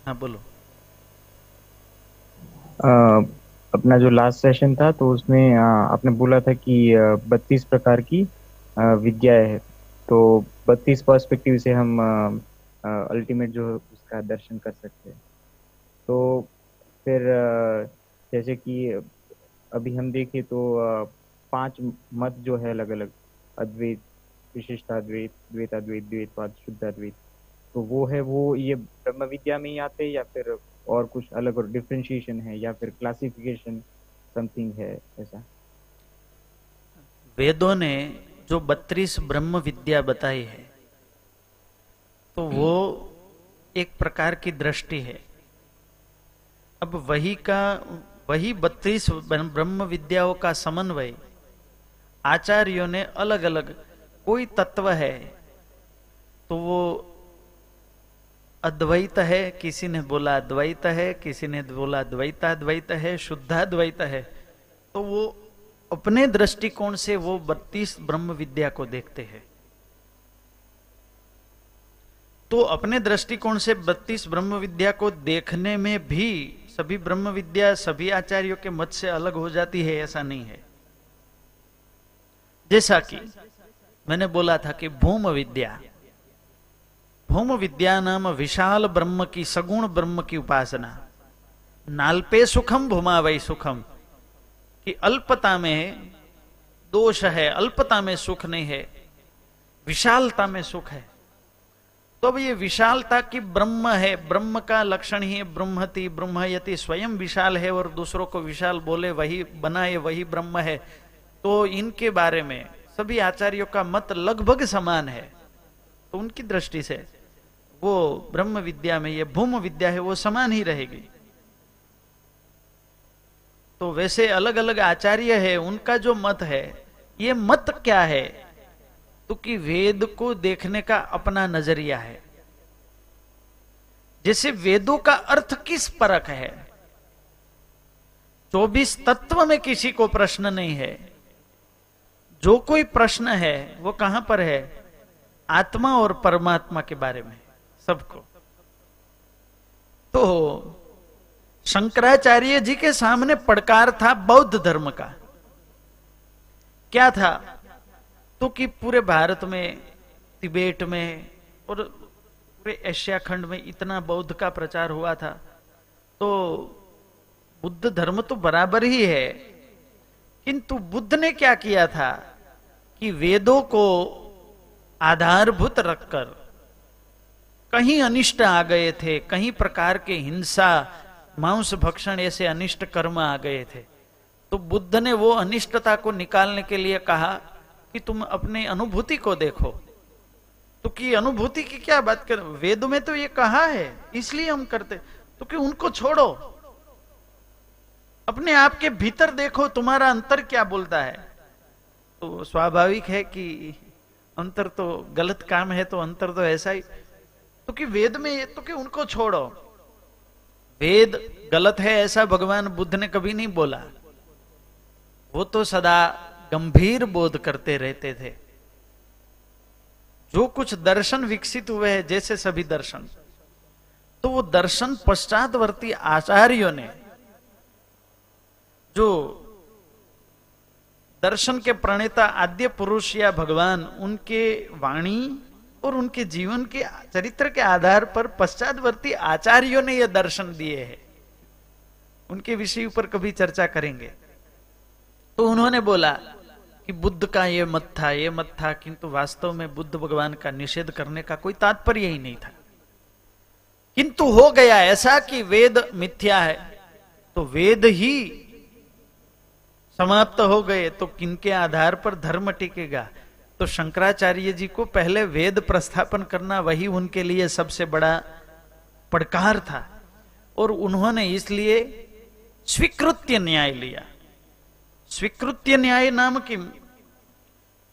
हाँ बोलो। अ, अपना जो लास्ट सेशन था तो उसमें अ, आपने बोला था कि बत्तीस प्रकार की विद्याएँ है। तो बत्तीस पर्सपेक्टिव से हम अल्टीमेट जो उसका दर्शन कर सकते हैं। तो फिर जैसे कि अभी हम देखें तो पाँच मत जो है अलग अलग अद्वैत विशिष्टाद्वैत द्वैताद्वैत द्वैतवाद शुद्धाद्वैत। तो वो है, वो ये ब्रह्म विद्या में ही आते हैं या फिर और कुछ अलग और डिफ्रेंशिएशन है या फिर क्लासिफिकेशन समथिंग है ऐसा? वेदों ने जो बत्तीस ब्रह्म विद्या बताई है तो वो एक प्रकार की दृष्टि है। अब वही का, वही बत्तीस ब्रह्म विद्याओं का समन्वय आचार्यों ने अलग अलग कोई तत्व है तो वो अद्वैत है, किसी ने बोला अद्वैत है, किसी ने बोला द्वैताद्वैत है शुद्धाद्वैत है। तो वो अपने दृष्टिकोण से वो बत्तीस ब्रह्म विद्या को देखते हैं। तो अपने दृष्टिकोण से बत्तीस ब्रह्म विद्या को देखने में भी सभी ब्रह्म विद्या सभी आचार्यों के मत से अलग हो जाती है, ऐसा नहीं है। जैसा कि मैंने बोला था कि भूम विद्या भूम विद्या नाम विशाल ब्रह्म की सगुण ब्रह्म की उपासना। नालपे सुखम भूमा वही सुखम। कि अल्पता में दोष है, अल्पता में सुख नहीं है, विशालता में सुख है। तो अब ये विशालता की ब्रह्म है, ब्रह्म का लक्षण ही, ब्रह्मति, ब्रह्मयति, स्वयं विशाल है और दूसरों को विशाल बोले, वही बनाए, वही ब्रह्म है। तो इनके बारे में सभी आचार्यों का मत लगभग समान है। तो उनकी दृष्टि से वो ब्रह्म विद्या में ये भूम विद्या है, वो समान ही रहेगी। तो वैसे अलग अलग आचार्य है, उनका जो मत है, ये मत क्या है? तो कि वेद को देखने का अपना नज़रिया है। जैसे वेदों का अर्थ किस परक है? चौबीस तत्व में किसी को प्रश्न नहीं है। जो कोई प्रश्न है, वो कहाँ पर है? आत्मा और परमात्मा के बारे में। सबको। तो शंकराचार्य जी के सामने पड़कार था बौद्ध धर्म का। क्या था? तो कि पूरे भारत में तिबेट में और पूरे एशिया खंड में इतना बौद्ध का प्रचार हुआ था। तो बुद्ध धर्म तो बराबर ही है, किंतु बुद्ध ने क्या किया था कि वेदों को आधारभूत रखकर कहीं अनिष्ट आ गए थे, कहीं प्रकार के हिंसा, मांस भक्षण ऐसे अनिष्ट कर्म आ गए थे। तो बुद्ध ने वो अनिष्टता को निकालने के लिए कहा कि तुम अपने अनुभूति को देखो। तो कि अनुभूति की क्या बात कर, वेद में तो ये कहा है, इसलिए हम करते तो कि उनको छोड़ो। अपने आप के भीतर देखो, तुम्हारा अंतर क्या बोलता है। तो स्वाभाविक है कि अंतर तो गलत काम है तो अंतर तो ऐसा ही तो कि वेद में तो कि उनको छोड़ो। वेद गलत है ऐसा भगवान बुद्ध ने कभी नहीं बोला। वो तो सदा गंभीर बोध करते रहते थे। जो कुछ दर्शन विकसित हुए हैं, जैसे सभी दर्शन तो वो दर्शन पश्चातवर्ती आचार्यों ने, जो दर्शन के प्रणेता आद्य पुरुष या भगवान, उनके वाणी और उनके जीवन के चरित्र के आधार पर पश्चातवर्ती आचार्यों ने यह दर्शन दिए हैं। उनके विषय पर कभी चर्चा करेंगे। तो उन्होंने बोला कि बुद्ध का यह मत था यह मत था, किंतु वास्तव में बुद्ध भगवान का निषेध करने का कोई तात्पर्य ही नहीं था। किंतु हो गया ऐसा कि वेद मिथ्या है तो वेद ही समाप्त हो गए तो किनके आधार पर धर्म टिकेगा? तो शंकराचार्य जी को पहले वेद प्रस्थापन करना वही उनके लिए सबसे बड़ा पड़कार था। और उन्होंने इसलिए स्वीकृत्य न्याय लिया। स्वीकृत्य न्याय नाम की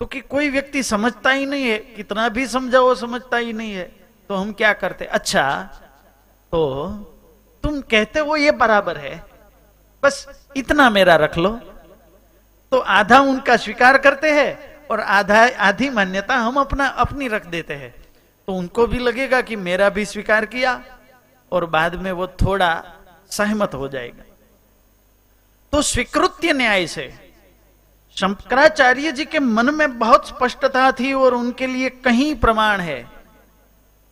तो कि कोई व्यक्ति समझता ही नहीं है, कितना भी समझाओ, समझता ही नहीं है तो हम क्या करते? अच्छा तो तुम कहते हो ये बराबर है, बस इतना मेरा रख लो। तो आधा उनका स्वीकार करते हैं और आधा, आधी मान्यता हम अपना, अपनी रख देते हैं। तो उनको भी लगेगा कि मेरा भी स्वीकार किया और बाद में वो थोड़ा सहमत हो जाएगा। तो स्वीकृत्य न्याय से शंकराचार्य जी के मन में बहुत स्पष्टता थी और उनके लिए कहीं प्रमाण है।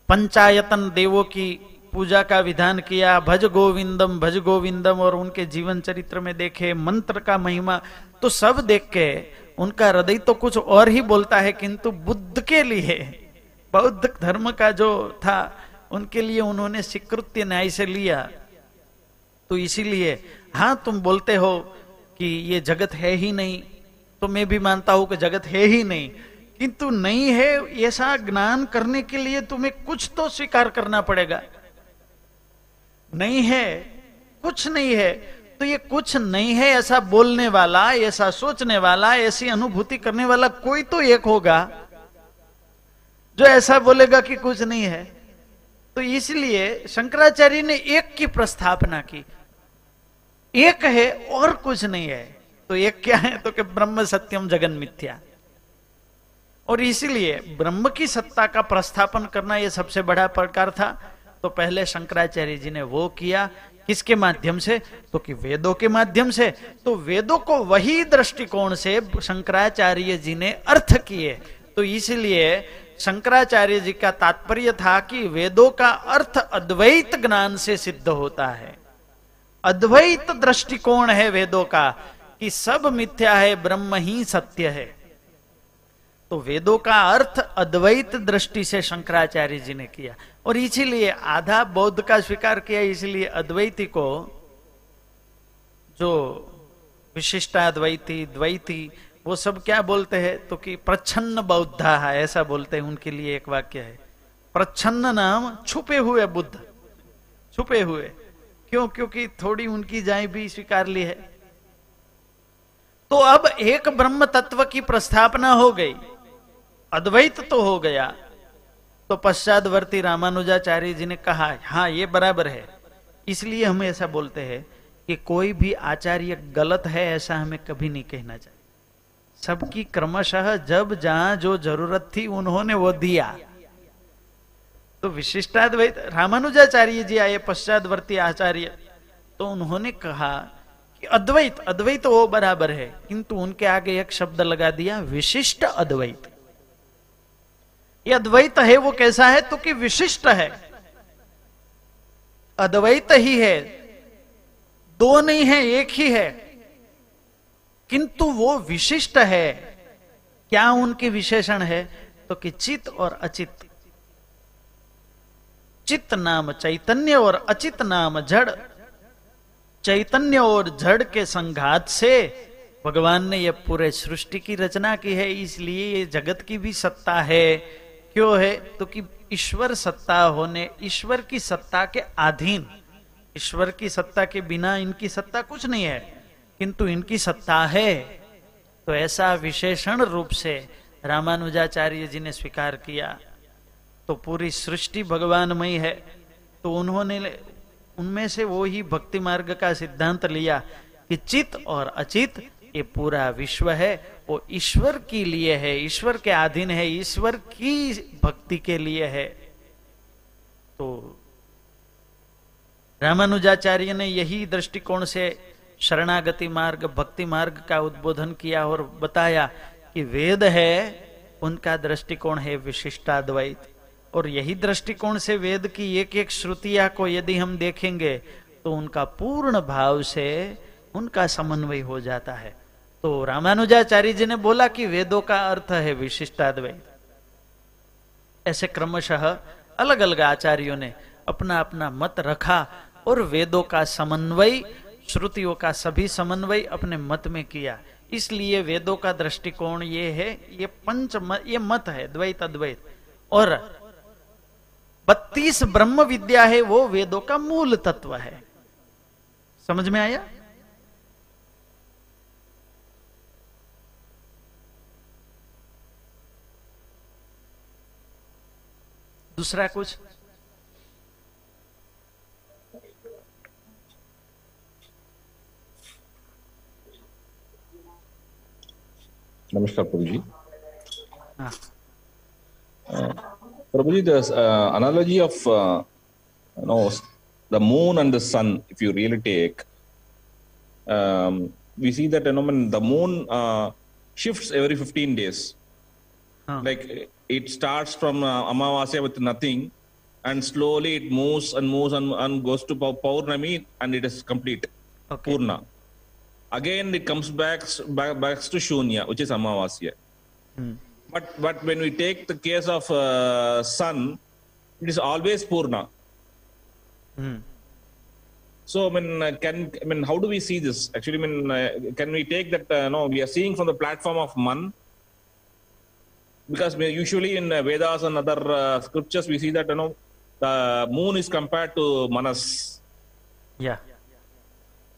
पंचायतन देवों की पूजा का विधान किया, भज गोविंदम भज गोविंदम और उनके जीवन चरित्र में देखे, मंत्र का महिमा तो सब देख के उनका हृदय तो कुछ और ही बोलता है, किंतु बुद्ध के लिए, बौद्ध धर्म का जो था, उनके लिए उन्होंने स्वीकृत्य न्याय से लिया। तो इसीलिए हाँ तुम बोलते हो कि ये जगत है ही नहीं। तो मैं भी मानता हूँ कि जगत है ही नहीं। किंतु नहीं है, ऐसा ज्ञान करने के लिए तुम्हें कुछ तो स्वीकार करना पड़ेगा। नहीं है, कुछ नहीं है। तो ये कुछ नहीं है ऐसा बोलने वाला, ऐसा सोचने वाला, ऐसी अनुभूति करने वाला कोई तो एक होगा जो ऐसा बोलेगा कि कुछ नहीं है। तो इसलिए शंकराचार्य ने एक की प्रस्थापना की। एक है और कुछ नहीं है। तो एक क्या है? तो कि ब्रह्म सत्यम जगन मिथ्या। और इसीलिए ब्रह्म की सत्ता का प्रस्थापन करना यह सबसे बड़ा प्रकार था। तो पहले शंकराचार्य जी ने वो किया। किसके माध्यम से? तो कि वेदों के माध्यम से। तो वेदों को वही दृष्टिकोण से शंकराचार्य जी ने अर्थ किए। तो इसलिए शंकराचार्य जी का तात्पर्य था कि वेदों का अर्थ अद्वैत ज्ञान से सिद्ध होता है। अद्वैत दृष्टिकोण है वेदों का कि सब मिथ्या है, ब्रह्म ही सत्य है। तो वेदों का अर्थ अद्वैत दृष्टि से शंकराचार्य जी ने किया। और इसीलिए आधा बौद्ध का स्वीकार किया, इसलिए अद्वैती को जो विशिष्टाद्वैती, द्वैती, वो सब क्या बोलते हैं? तो कि प्रच्छन्न बौद्धा है, ऐसा बोलते हैं, उनके लिए एक वाक्य है। प्रच्छन्न नाम छुपे हुए बुद्ध। छुपे हुए। क्यों? क्योंकि थोड़ी उनकी जाए भी स्वीकार ली है। तो अब एक ब्रह्म तत्व की प्रस्थापना हो गई। अद्वैत तो हो गया। तो पश्चातवर्ती रामानुजाचार्य जी ने कहा हाँ ये बराबर है। इसलिए हम ऐसा बोलते हैं कि कोई भी आचार्य गलत है ऐसा हमें कभी नहीं कहना चाहिए। सबकी क्रमशः जब जहाँ जो ज़रूरत थी उन्होंने वो दिया। तो विशिष्टाद्वैत रामानुजाचार्य जी आए पश्चातवर्ती आचार्य। तो उन्होंने कहा कि अद्वैत अद्वैत वो बराबर है। किंतु उनके आगे एक शब्द लगा दिया, विशिष्ट अद्वैत। ये अद्वैत है वो कैसा है? तो कि विशिष्ट है। अद्वैत ही है। दो नहीं है, एक ही है। किंतु वो विशिष्ट है। क्या उनके विशेषण है? तो कि चित और अचित। चित नाम चैतन्य और अचित नाम जड़। चैतन्य और जड़ के संघात से भगवान ने यह पूरे सृष्टि की रचना की है, इसलिए ये जगत की भी सत्ता है। क्यों है? तो कि ईश्वर सत्ता होने, ईश्वर की सत्ता के अधीन, ईश्वर की सत्ता के बिना इनकी सत्ता कुछ नहीं है, किंतु इनकी सत्ता है। तो ऐसा विशेषण रूप से रामानुजाचार्य जी ने स्वीकार किया। तो पूरी सृष्टि भगवानमय है। तो उन्होंने उनमें से वो ही भक्ति मार्ग का सिद्धांत लिया कि चित और अचित ये पूरा विश्व है, वो ईश्वर के लिए है, ईश्वर के अधीन है, ईश्वर की भक्ति के लिए है। तो रामानुजाचार्य ने यही दृष्टिकोण से शरणागति मार्ग, भक्ति मार्ग का उद्बोधन किया और बताया कि वेद है, उनका दृष्टिकोण है विशिष्टाद्वैत। और यही दृष्टिकोण से वेद की एक एक श्रुतिया को यदि हम देखेंगे तो उनका पूर्ण भाव से उनका समन्वय हो जाता है। तो रामानुजाचार्य जी ने बोला कि वेदों का अर्थ है विशिष्टाद्वैत। ऐसे क्रमशः अलग अलग आचार्यों ने अपना अपना मत रखा और वेदों का समन्वय श्रुतियों का सभी समन्वय अपने मत में किया। इसलिए वेदों का दृष्टिकोण ये है ये पंच मत, ये मत है द्वैत अद्वैत और बत्तीस ब्रह्म विद्या है वो वेदों का मूल तत्व है। समझ में आया? दूसरा कुछ Namaskar, Prabhuji. हाँ Uh, Prabhuji, the uh, analogy of uh, you know, the moon and the sun, if you really take, um, we see that you know, when the moon uh, shifts every 15 days. हाँ Like it starts from uh, Amavasya with nothing and slowly it moves and moves and, and goes to Paurnami and it is complete. Okay. Purna. Again, it comes back, back, back to Shunya, which is Amavasya. Hmm. But, but when we take the case of uh, sun, it is always Purna. Hmm. So, I mean, uh, can I mean, how do we see this? Actually, I mean, uh, can we take that? Uh, no, we are seeing from the platform of man because usually in uh, Vedas and other uh, scriptures, we see that you know the moon is compared to Manas. या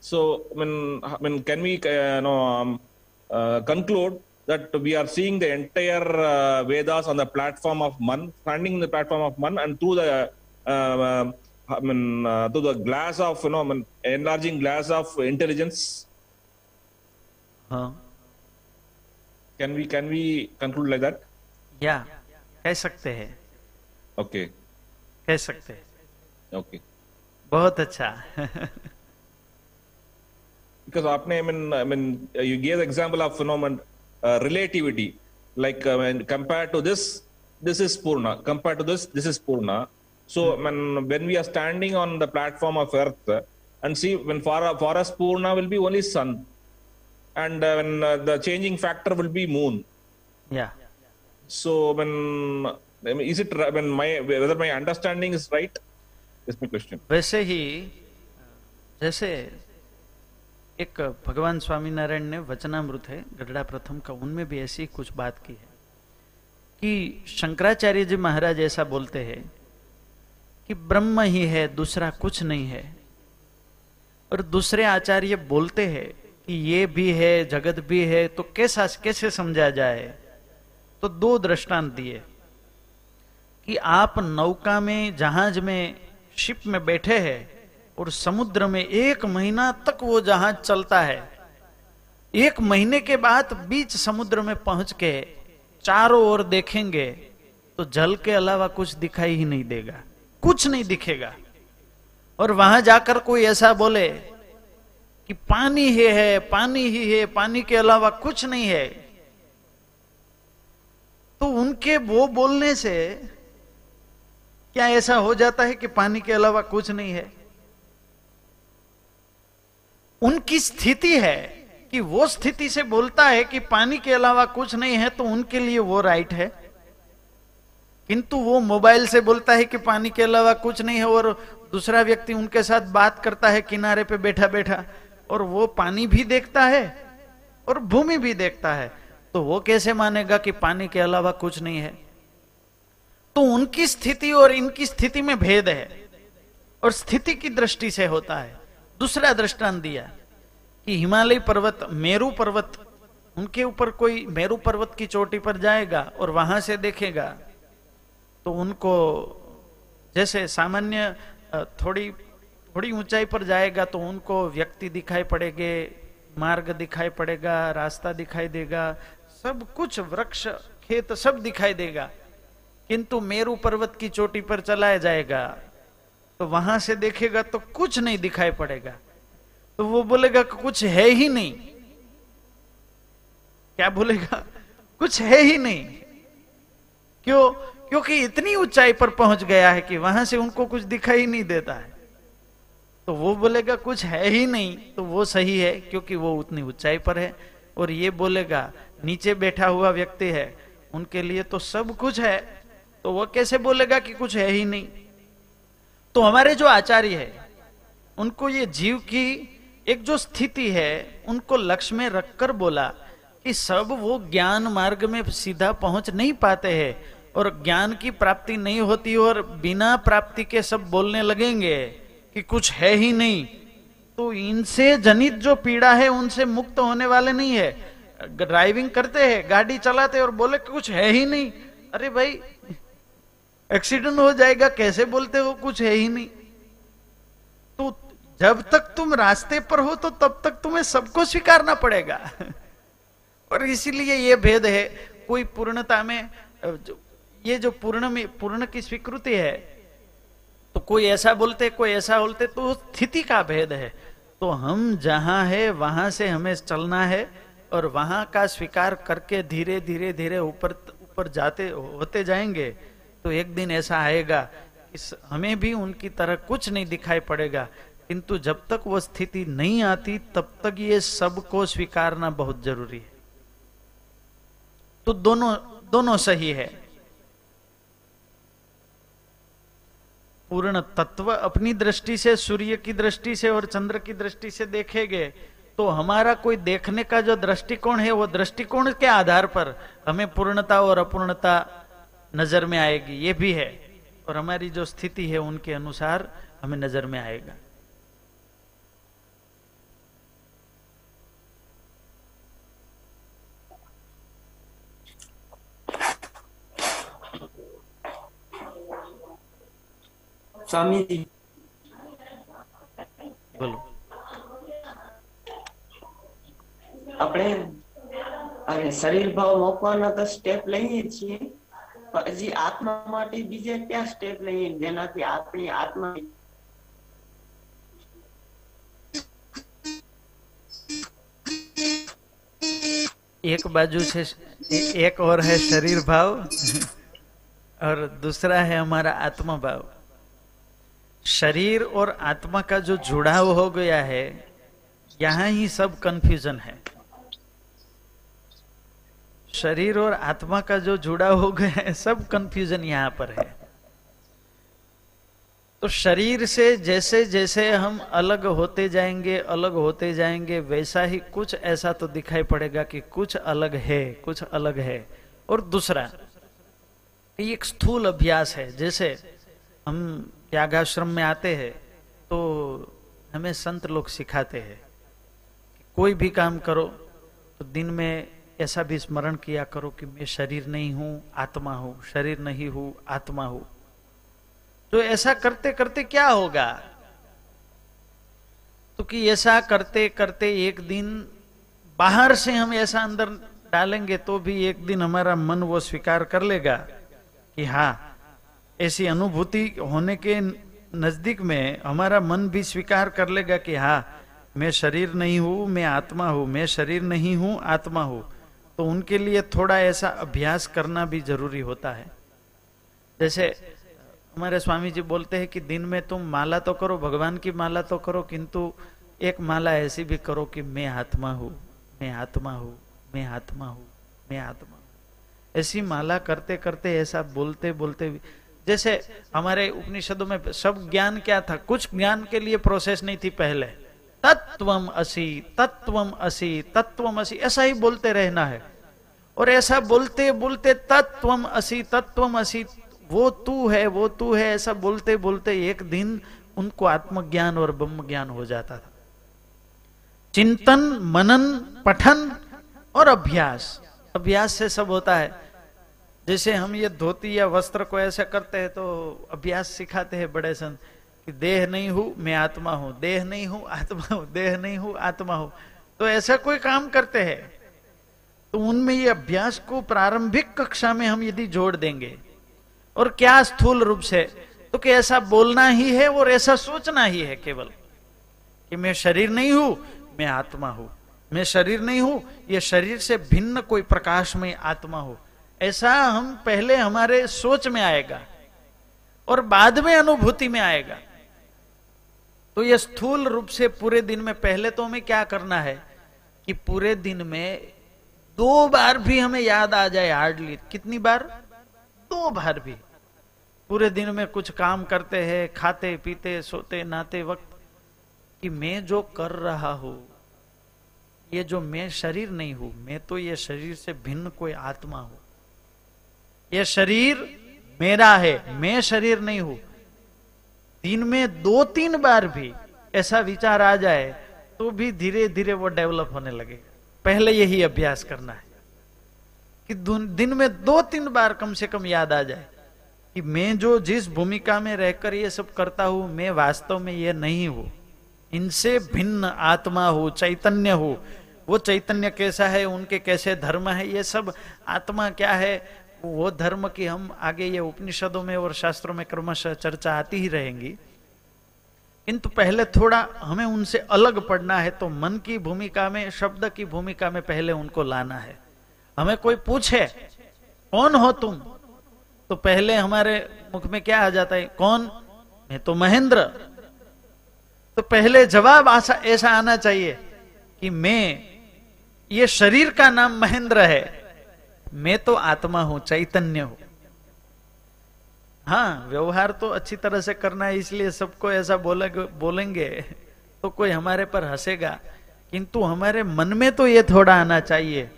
So I mean, I mean, can we uh, know, um, uh, conclude that we are seeing the entire uh, Vedas on the platform of Man, standing in the platform of Man, and through the uh, I mean, uh, through the glass of you know, I mean, enlarging glass of intelligence. हाँ Can we can we conclude like that? या कह सकते हैं। ओके। okay. कह सकते हैं। ओके। okay. बहुत अच्छा। बिकॉज़ आपने I mean I mean you gave example of no relativity like I compare to this this is पूर्ण compare to this this is पूर्ण so man when we are standing on the platform of earth and see when for for us पूर्ण will be only sun and the changing factor will be moon yeah. So when I mean, is it when my whether my understanding is right? Is my question. वैसे ही जैसे एक भगवान स्वामीनारायण ने वचनामृत है गढ़ड़ा प्रथम का उनमें भी ऐसी कुछ बात की है कि शंकराचार्य जी महाराज ऐसा बोलते हैं कि ब्रह्म ही है दूसरा कुछ नहीं है। और दूसरे आचार्य बोलते हैं कि ये भी है जगत भी है तो कैसा कैसे समझा जाए? तो दो दृष्टांत दिए कि आप नौका में, जहाज़ में, शिप में बैठे हैं और समुद्र में एक महीना तक वो जहाज़ चलता है। एक महीने के बाद बीच समुद्र में पहुँच के चारों ओर देखेंगे तो जल के अलावा कुछ दिखाई ही नहीं देगा, कुछ नहीं दिखेगा। और वहाँ जाकर कोई ऐसा बोले कि पानी ही है, पानी ही है, पानी के अलावा कुछ नहीं है। तो उनके वो बोलने से क्या ऐसा हो जाता है कि पानी के अलावा कुछ नहीं है? उनकी स्थिति है कि वो स्थिति से बोलता है कि पानी के अलावा कुछ नहीं है तो उनके लिए वो राइट है। किंतु वो मोबाइल से बोलता है कि पानी के अलावा कुछ नहीं है और दूसरा व्यक्ति उनके साथ बात करता है, किनारे पे बैठा बैठा और वो पानी भी देखता है और भूमि भी देखता है। तो वो कैसे मानेगा कि पानी के अलावा कुछ नहीं है? तो उनकी स्थिति और इनकी स्थिति में भेद है और स्थिति की दृष्टि से होता है। दूसरा दृष्टांत दिया कि हिमालय पर्वत, मेरू पर्वत, उनके ऊपर कोई मेरू पर्वत की चोटी पर जाएगा और वहाँ से देखेगा तो उनको जैसे सामान्य थोड़ी थोड़ी ऊंचाई पर जाएगा तो उनको व्यक्ति दिखाई पड़ेगे, मार्ग दिखाई पड़ेगा, रास्ता दिखाई देगा सब कुछ वृक्ष, खेत सब दिखाई देगा। किंतु मेरू पर्वत की चोटी पर चलाया जाएगा। तो वहाँ से देखेगा तो कुछ नहीं दिखाई पड़ेगा। तो वो बोलेगा कि कुछ है ही नहीं। क्या बोलेगा? कुछ है ही नहीं। क्यों? क्योंकि इतनी ऊंचाई पर पहुँच गया है कि वहाँ से उनको कुछ दिखाई नहीं देता है। तो वो बोलेगा, कुछ है ही नहीं। तो वो सही है, क्योंकि वो उतनी ऊंचाई पर है। और ये बोलेगा नीचे बैठा हुआ व्यक्ति है, उनके लिए तो सब कुछ है तो वह कैसे बोलेगा कि कुछ है ही नहीं? तो हमारे जो आचार्य है, उनको ये जीव की एक जो स्थिति है, उनको लक्ष्य में रखकर बोला कि सब वो ज्ञान मार्ग में सीधा पहुँच नहीं पाते हैं और ज्ञान की प्राप्ति नहीं होती और बिना प्राप्ति के सब बोलने लगेंगे कि कुछ है ही नहीं। तो इनसे जनित जो पीड़ा है, उनसे मुक्त होने वाले नहीं है। ड्राइविंग करते हैं, गाड़ी चलाते और बोले कुछ है ही नहीं। अरे भाई, एक्सीडेंट हो जाएगा, कैसे बोलते हो, कुछ है ही नहीं। तो जब तक तुम रास्ते पर हो तो तब तक तुम्हें सबको स्वीकारना पड़ेगा। और इसीलिए ये भेद है, कोई पूर्णता में ये जो पूर्ण में, पूर्ण की स्वीकृति है तो कोई ऐसा बोलते, कोई ऐसा बोलते तो स्थिति का भेद है। तो हम जहाँ है, वहाँ से हमें चलना है और वहाँ का स्वीकार करके धीरे धीरे धीरे ऊपर ऊपर जाते, होते जाएँगे तो एक दिन ऐसा आएगा कि हमें भी उनकी तरह कुछ नहीं दिखाई पड़ेगा। किंतु जब तक वो स्थिति नहीं आती, तब तक ये सबको स्वीकारना बहुत ज़रूरी है। तो दोनों दोनों सही है। पूर्ण तत्व अपनी दृष्टि से सूर्य की दृष्टि से और चंद्र की दृष्टि से देखेंगे तो हमारा कोई देखने का जो दृष्टिकोण है वो दृष्टिकोण के आधार पर हमें पूर्णता और अपूर्णता नज़र में आएगी ये भी है। और हमारी जो स्थिति है उनके अनुसार हमें नज़र में आएगा। स्वामी जी। बोलो। આપણે હવે શરીર ભાવ મૂકવાના તો સ્ટેપ લઈએ છીએ હજી આત્મા માટે બીજે ક્યાં સ્ટેપ લઈએ જેનાથી આપણી આત્મા एक बाजू से एक और है शरीर भाव और दूसरा है हमारा आत्मा भाव शरीर और आत्मा का जो जुड़ाव हो गया है यहां ही सब कंफ्यूजन है शरीर और आत्मा का जो जुड़ा हो गया है, सब कंफ्यूजन यहाँ पर है। तो शरीर से जैसे जैसे हम अलग होते जाएँगे, अलग होते जाएँगे, वैसा ही कुछ ऐसा तो दिखाई पड़ेगा कि कुछ अलग है, कुछ अलग है। और दूसरा एक स्थूल अभ्यास है। जैसे हम त्यागाश्रम में आते हैं तो हमें संत लोग सिखाते हैं कोई भी काम करो तो दिन में ऐसा भी स्मरण किया करो कि मैं शरीर नहीं हूँ, आत्मा हूँ। शरीर नहीं हूँ, आत्मा हूँ। तो ऐसा करते करते क्या होगा? तो कि ऐसा करते करते एक दिन बाहर से हम ऐसा अंदर डालेंगे तो भी एक दिन हमारा मन वो स्वीकार कर लेगा कि हाँ ऐसी अनुभूति होने के नज़दीक में हमारा मन भी स्वीकार कर लेगा कि हाँ मैं शरीर नहीं हूँ, मैं आत्मा हूँ। मैं शरीर नहीं हूँ, आत्मा हूँ। तो उनके लिए थोड़ा ऐसा अभ्यास करना भी ज़रूरी होता है। जैसे, हमारे स्वामी जी बोलते हैं कि दिन में तुम माला तो करो, भगवान की माला तो करो, किंतु एक माला ऐसी भी करो कि मैं आत्मा हूँ, मैं आत्मा हूँ, मैं आत्मा हूँ, मैं आत्मा हूँ। ऐसी माला करते करते, ऐसा बोलते बोलते भी, जैसे हमारे उपनिषदों में सब ज्ञान क्या था? कुछ ज्ञान के लिए प्रोसेस नहीं थी पहले। तत्वम असी तत्वम असी तत्वम असी, ऐसा ही बोलते रहना है। और ऐसा बोलते बोलते तत्वम असी तत्वम असी, वो तू है, वो तू है, ऐसा बोलते बोलते एक दिन उनको आत्मज्ञान और ब्रह्म ज्ञान हो जाता था। चिंतन, मनन, पठन और अभ्यास। अभ्यास से सब होता है। जैसे हम ये धोती या वस्त्र को ऐसा करते हैं तो अभ्यास सिखाते हैं बड़े संत। कि देह नहीं हूँ, मैं आत्मा हूँ। देह नहीं हूँ, आत्मा हूँ। देह नहीं हूँ, आत्मा हूँ। तो ऐसा कोई काम करते हैं? तो उनमें ये अभ्यास को प्रारंभिक कक्षा में हम यदि जोड़ देंगे, और क्या स्थूल रूप से? तो कि ऐसा बोलना ही है और ऐसा सोचना ही है केवल, कि मैं शरीर नहीं हूँ, मैं आत्मा हूँ। मैं शरीर नहीं हूँ, ये शरीर से भिन्न कोई प्रकाश में आत्मा हो। ऐसा हम पहले हमारे सोच में आएगा, और बाद में अनुभूति में आएगा। तो ये स्थूल रूप से पूरे दिन में, पहले तो हमें क्या करना है कि पूरे दिन में दो बार भी हमें याद आ जाए हार्डली कितनी बार? दो बार भी। पूरे दिन में कुछ काम करते हैं, खाते, पीते, सोते नहाते वक्त, कि मैं जो कर रहा हूँ, ये जो मैं शरीर नहीं हूँ, मैं तो ये शरीर से भिन्न कोई आत्मा हूँ। ये शरीर मेरा है, मैं शरीर नहीं हूँ। दिन में दो तीन बार भी ऐसा विचार आ जाए तो भी धीरे धीरे वो डेवलप होने लगे। पहले यही अभ्यास करना है कि दिन में दो तीन बार कम से कम याद आ जाए कि मैं जो जिस भूमिका में रहकर ये सब करता हूँ, मैं वास्तव में ये नहीं हूँ। इनसे भिन्न आत्मा हो, चैतन्य हो। वो चैतन्य कैसा है, उनके कैसे धर्म है, ये सब आत्मा क्या है वो धर्म की हम आगे ये उपनिषदों में और शास्त्रों में क्रमशः चर्चा आती ही रहेंगी। किंतु पहले थोड़ा हमें उनसे अलग पढ़ना है तो मन की भूमिका में, शब्द की भूमिका में पहले उनको लाना है। हमें कोई पूछे, कौन हो तुम? तो पहले हमारे मुख में क्या आ जाता है, कौन? मैं तो महेंद्र। तो पहले जवाब ऐसा आना चाहिए कि मैं, ये शरीर का नाम महेंद्र है। मैं तो आत्मा हूँ चैतन्य हूँ। हाँ व्यवहार तो अच्छी तरह से करना है इसलिए सबको ऐसा बोलेंगे बोलेंगे तो कोई हमारे पर हंसेगा। किंतु हमारे मन में तो ये थोड़ा आना चाहिए।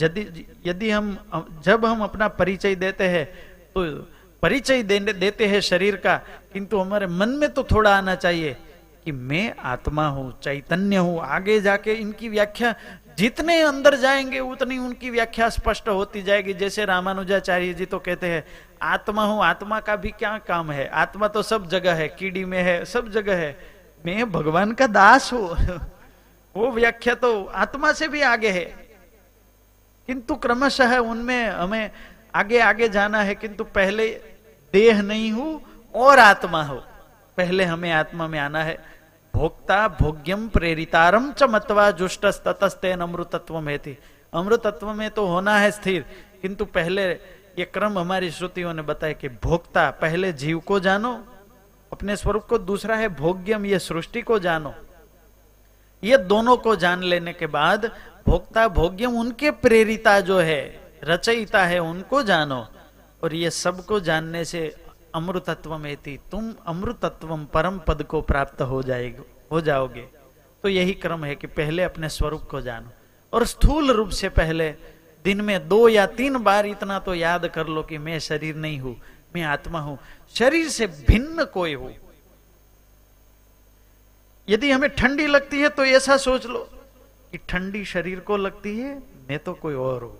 यदि यदि हम जब हम अपना परिचय देते हैं तो परिचय दे, देते हैं शरीर का किंतु हमारे मन में तो थोड़ा आना चाहिए कि मैं आत्मा हूँ चैतन्य हूँ। आगे जाके इनकी व्याख्या जितने अंदर जाएँगे, उतनी उनकी व्याख्या स्पष्ट होती जाएगी। जैसे रामानुजाचार्य जी तो कहते हैं, आत्मा हूँ, आत्मा का भी क्या काम है? आत्मा तो सब जगह है, कीड़ी में है, सब जगह है। मैं भगवान का दास हूँ। वो व्याख्या तो आत्मा से भी आगे है। किंतु क्रमशः उनमें हमें आगे आगे जाना है, किंतु पहले देह नहीं हूँ और आत्मा हो। पहले हमें आत्मा में आना है। भोक्ता भोग्यम प्रेरितारम च मतवा जुष्ट ततस्तेन अमृतत्व थी अमृतत्व में तो होना है स्थिर, किंतु पहले ये क्रम हमारी श्रुतियों ने बताया कि भोक्ता पहले जीव को जानो, अपने स्वरूप को, दूसरा है भोग्यम, ये सृष्टि को जानो। ये दोनों को जान लेने के बाद भोक्ता भोग्यम उनके प्रेरिता जो है, रचयिता है, उनको जानो। और ये सबको जानने से अमृतत्व में तुम अमृतत्व परम पद को प्राप्त हो जाएगे, हो जाओगे। तो यही क्रम है कि पहले अपने स्वरूप को जानो। और स्थूल रूप से पहले, दिन में दो या तीन बार इतना तो याद कर लो कि मैं शरीर नहीं हूँ, मैं आत्मा हूँ। शरीर से भिन्न कोई हो। यदि हमें ठंडी लगती है तो ऐसा सोच लो कि ठंडी शरीर को लगती है, मैं तो कोई और हूँ।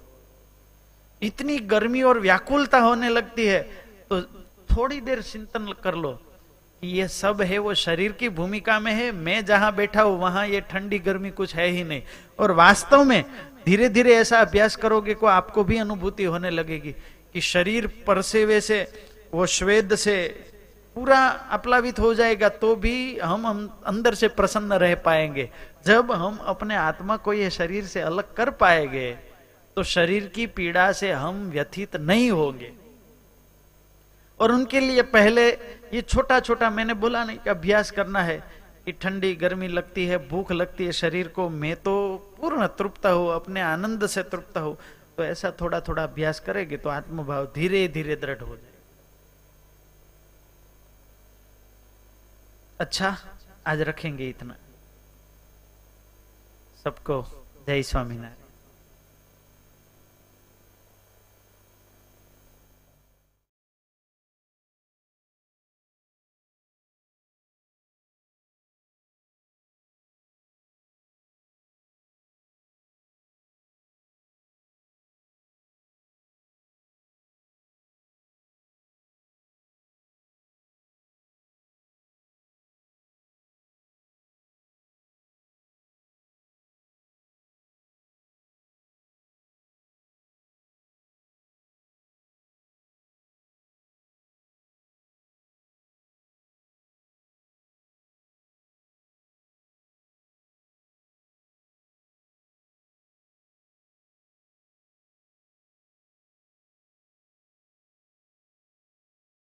इतनी गर्मी और व्याकुलता होने लगती है तो थोड़ी देर चिंतन कर लो ये सब है वो शरीर की भूमिका में है मैं जहाँ बैठा हूँ वहाँ ये ठंडी गर्मी कुछ है ही नहीं। और वास्तव में धीरे धीरे ऐसा अभ्यास करोगे को आपको भी अनुभूति होने लगेगी कि शरीर परसेवे से वो श्वेद से पूरा अपलावित हो जाएगा तो भी हम, हम अंदर से प्रसन्न रह पाएँगे। जब हम अपने आत्मा को ये शरीर से अलग कर पाएँगे तो शरीर की पीड़ा से हम व्यथित नहीं होंगे। और उनके लिए पहले ये छोटा छोटा मैंने बोला नहीं कि अभ्यास करना है कि ठंडी गर्मी लगती है, भूख लगती है, शरीर को मैं तो पूर्ण तृप्त हो, अपने आनंद से तृप्त हो तो ऐसा थोड़ा थोड़ा अभ्यास करेंगे तो आत्मभाव धीरे धीरे दृढ़ हो जाए अच्छा आज रखेंगे इतना। सबको जय स्वामीनारायण।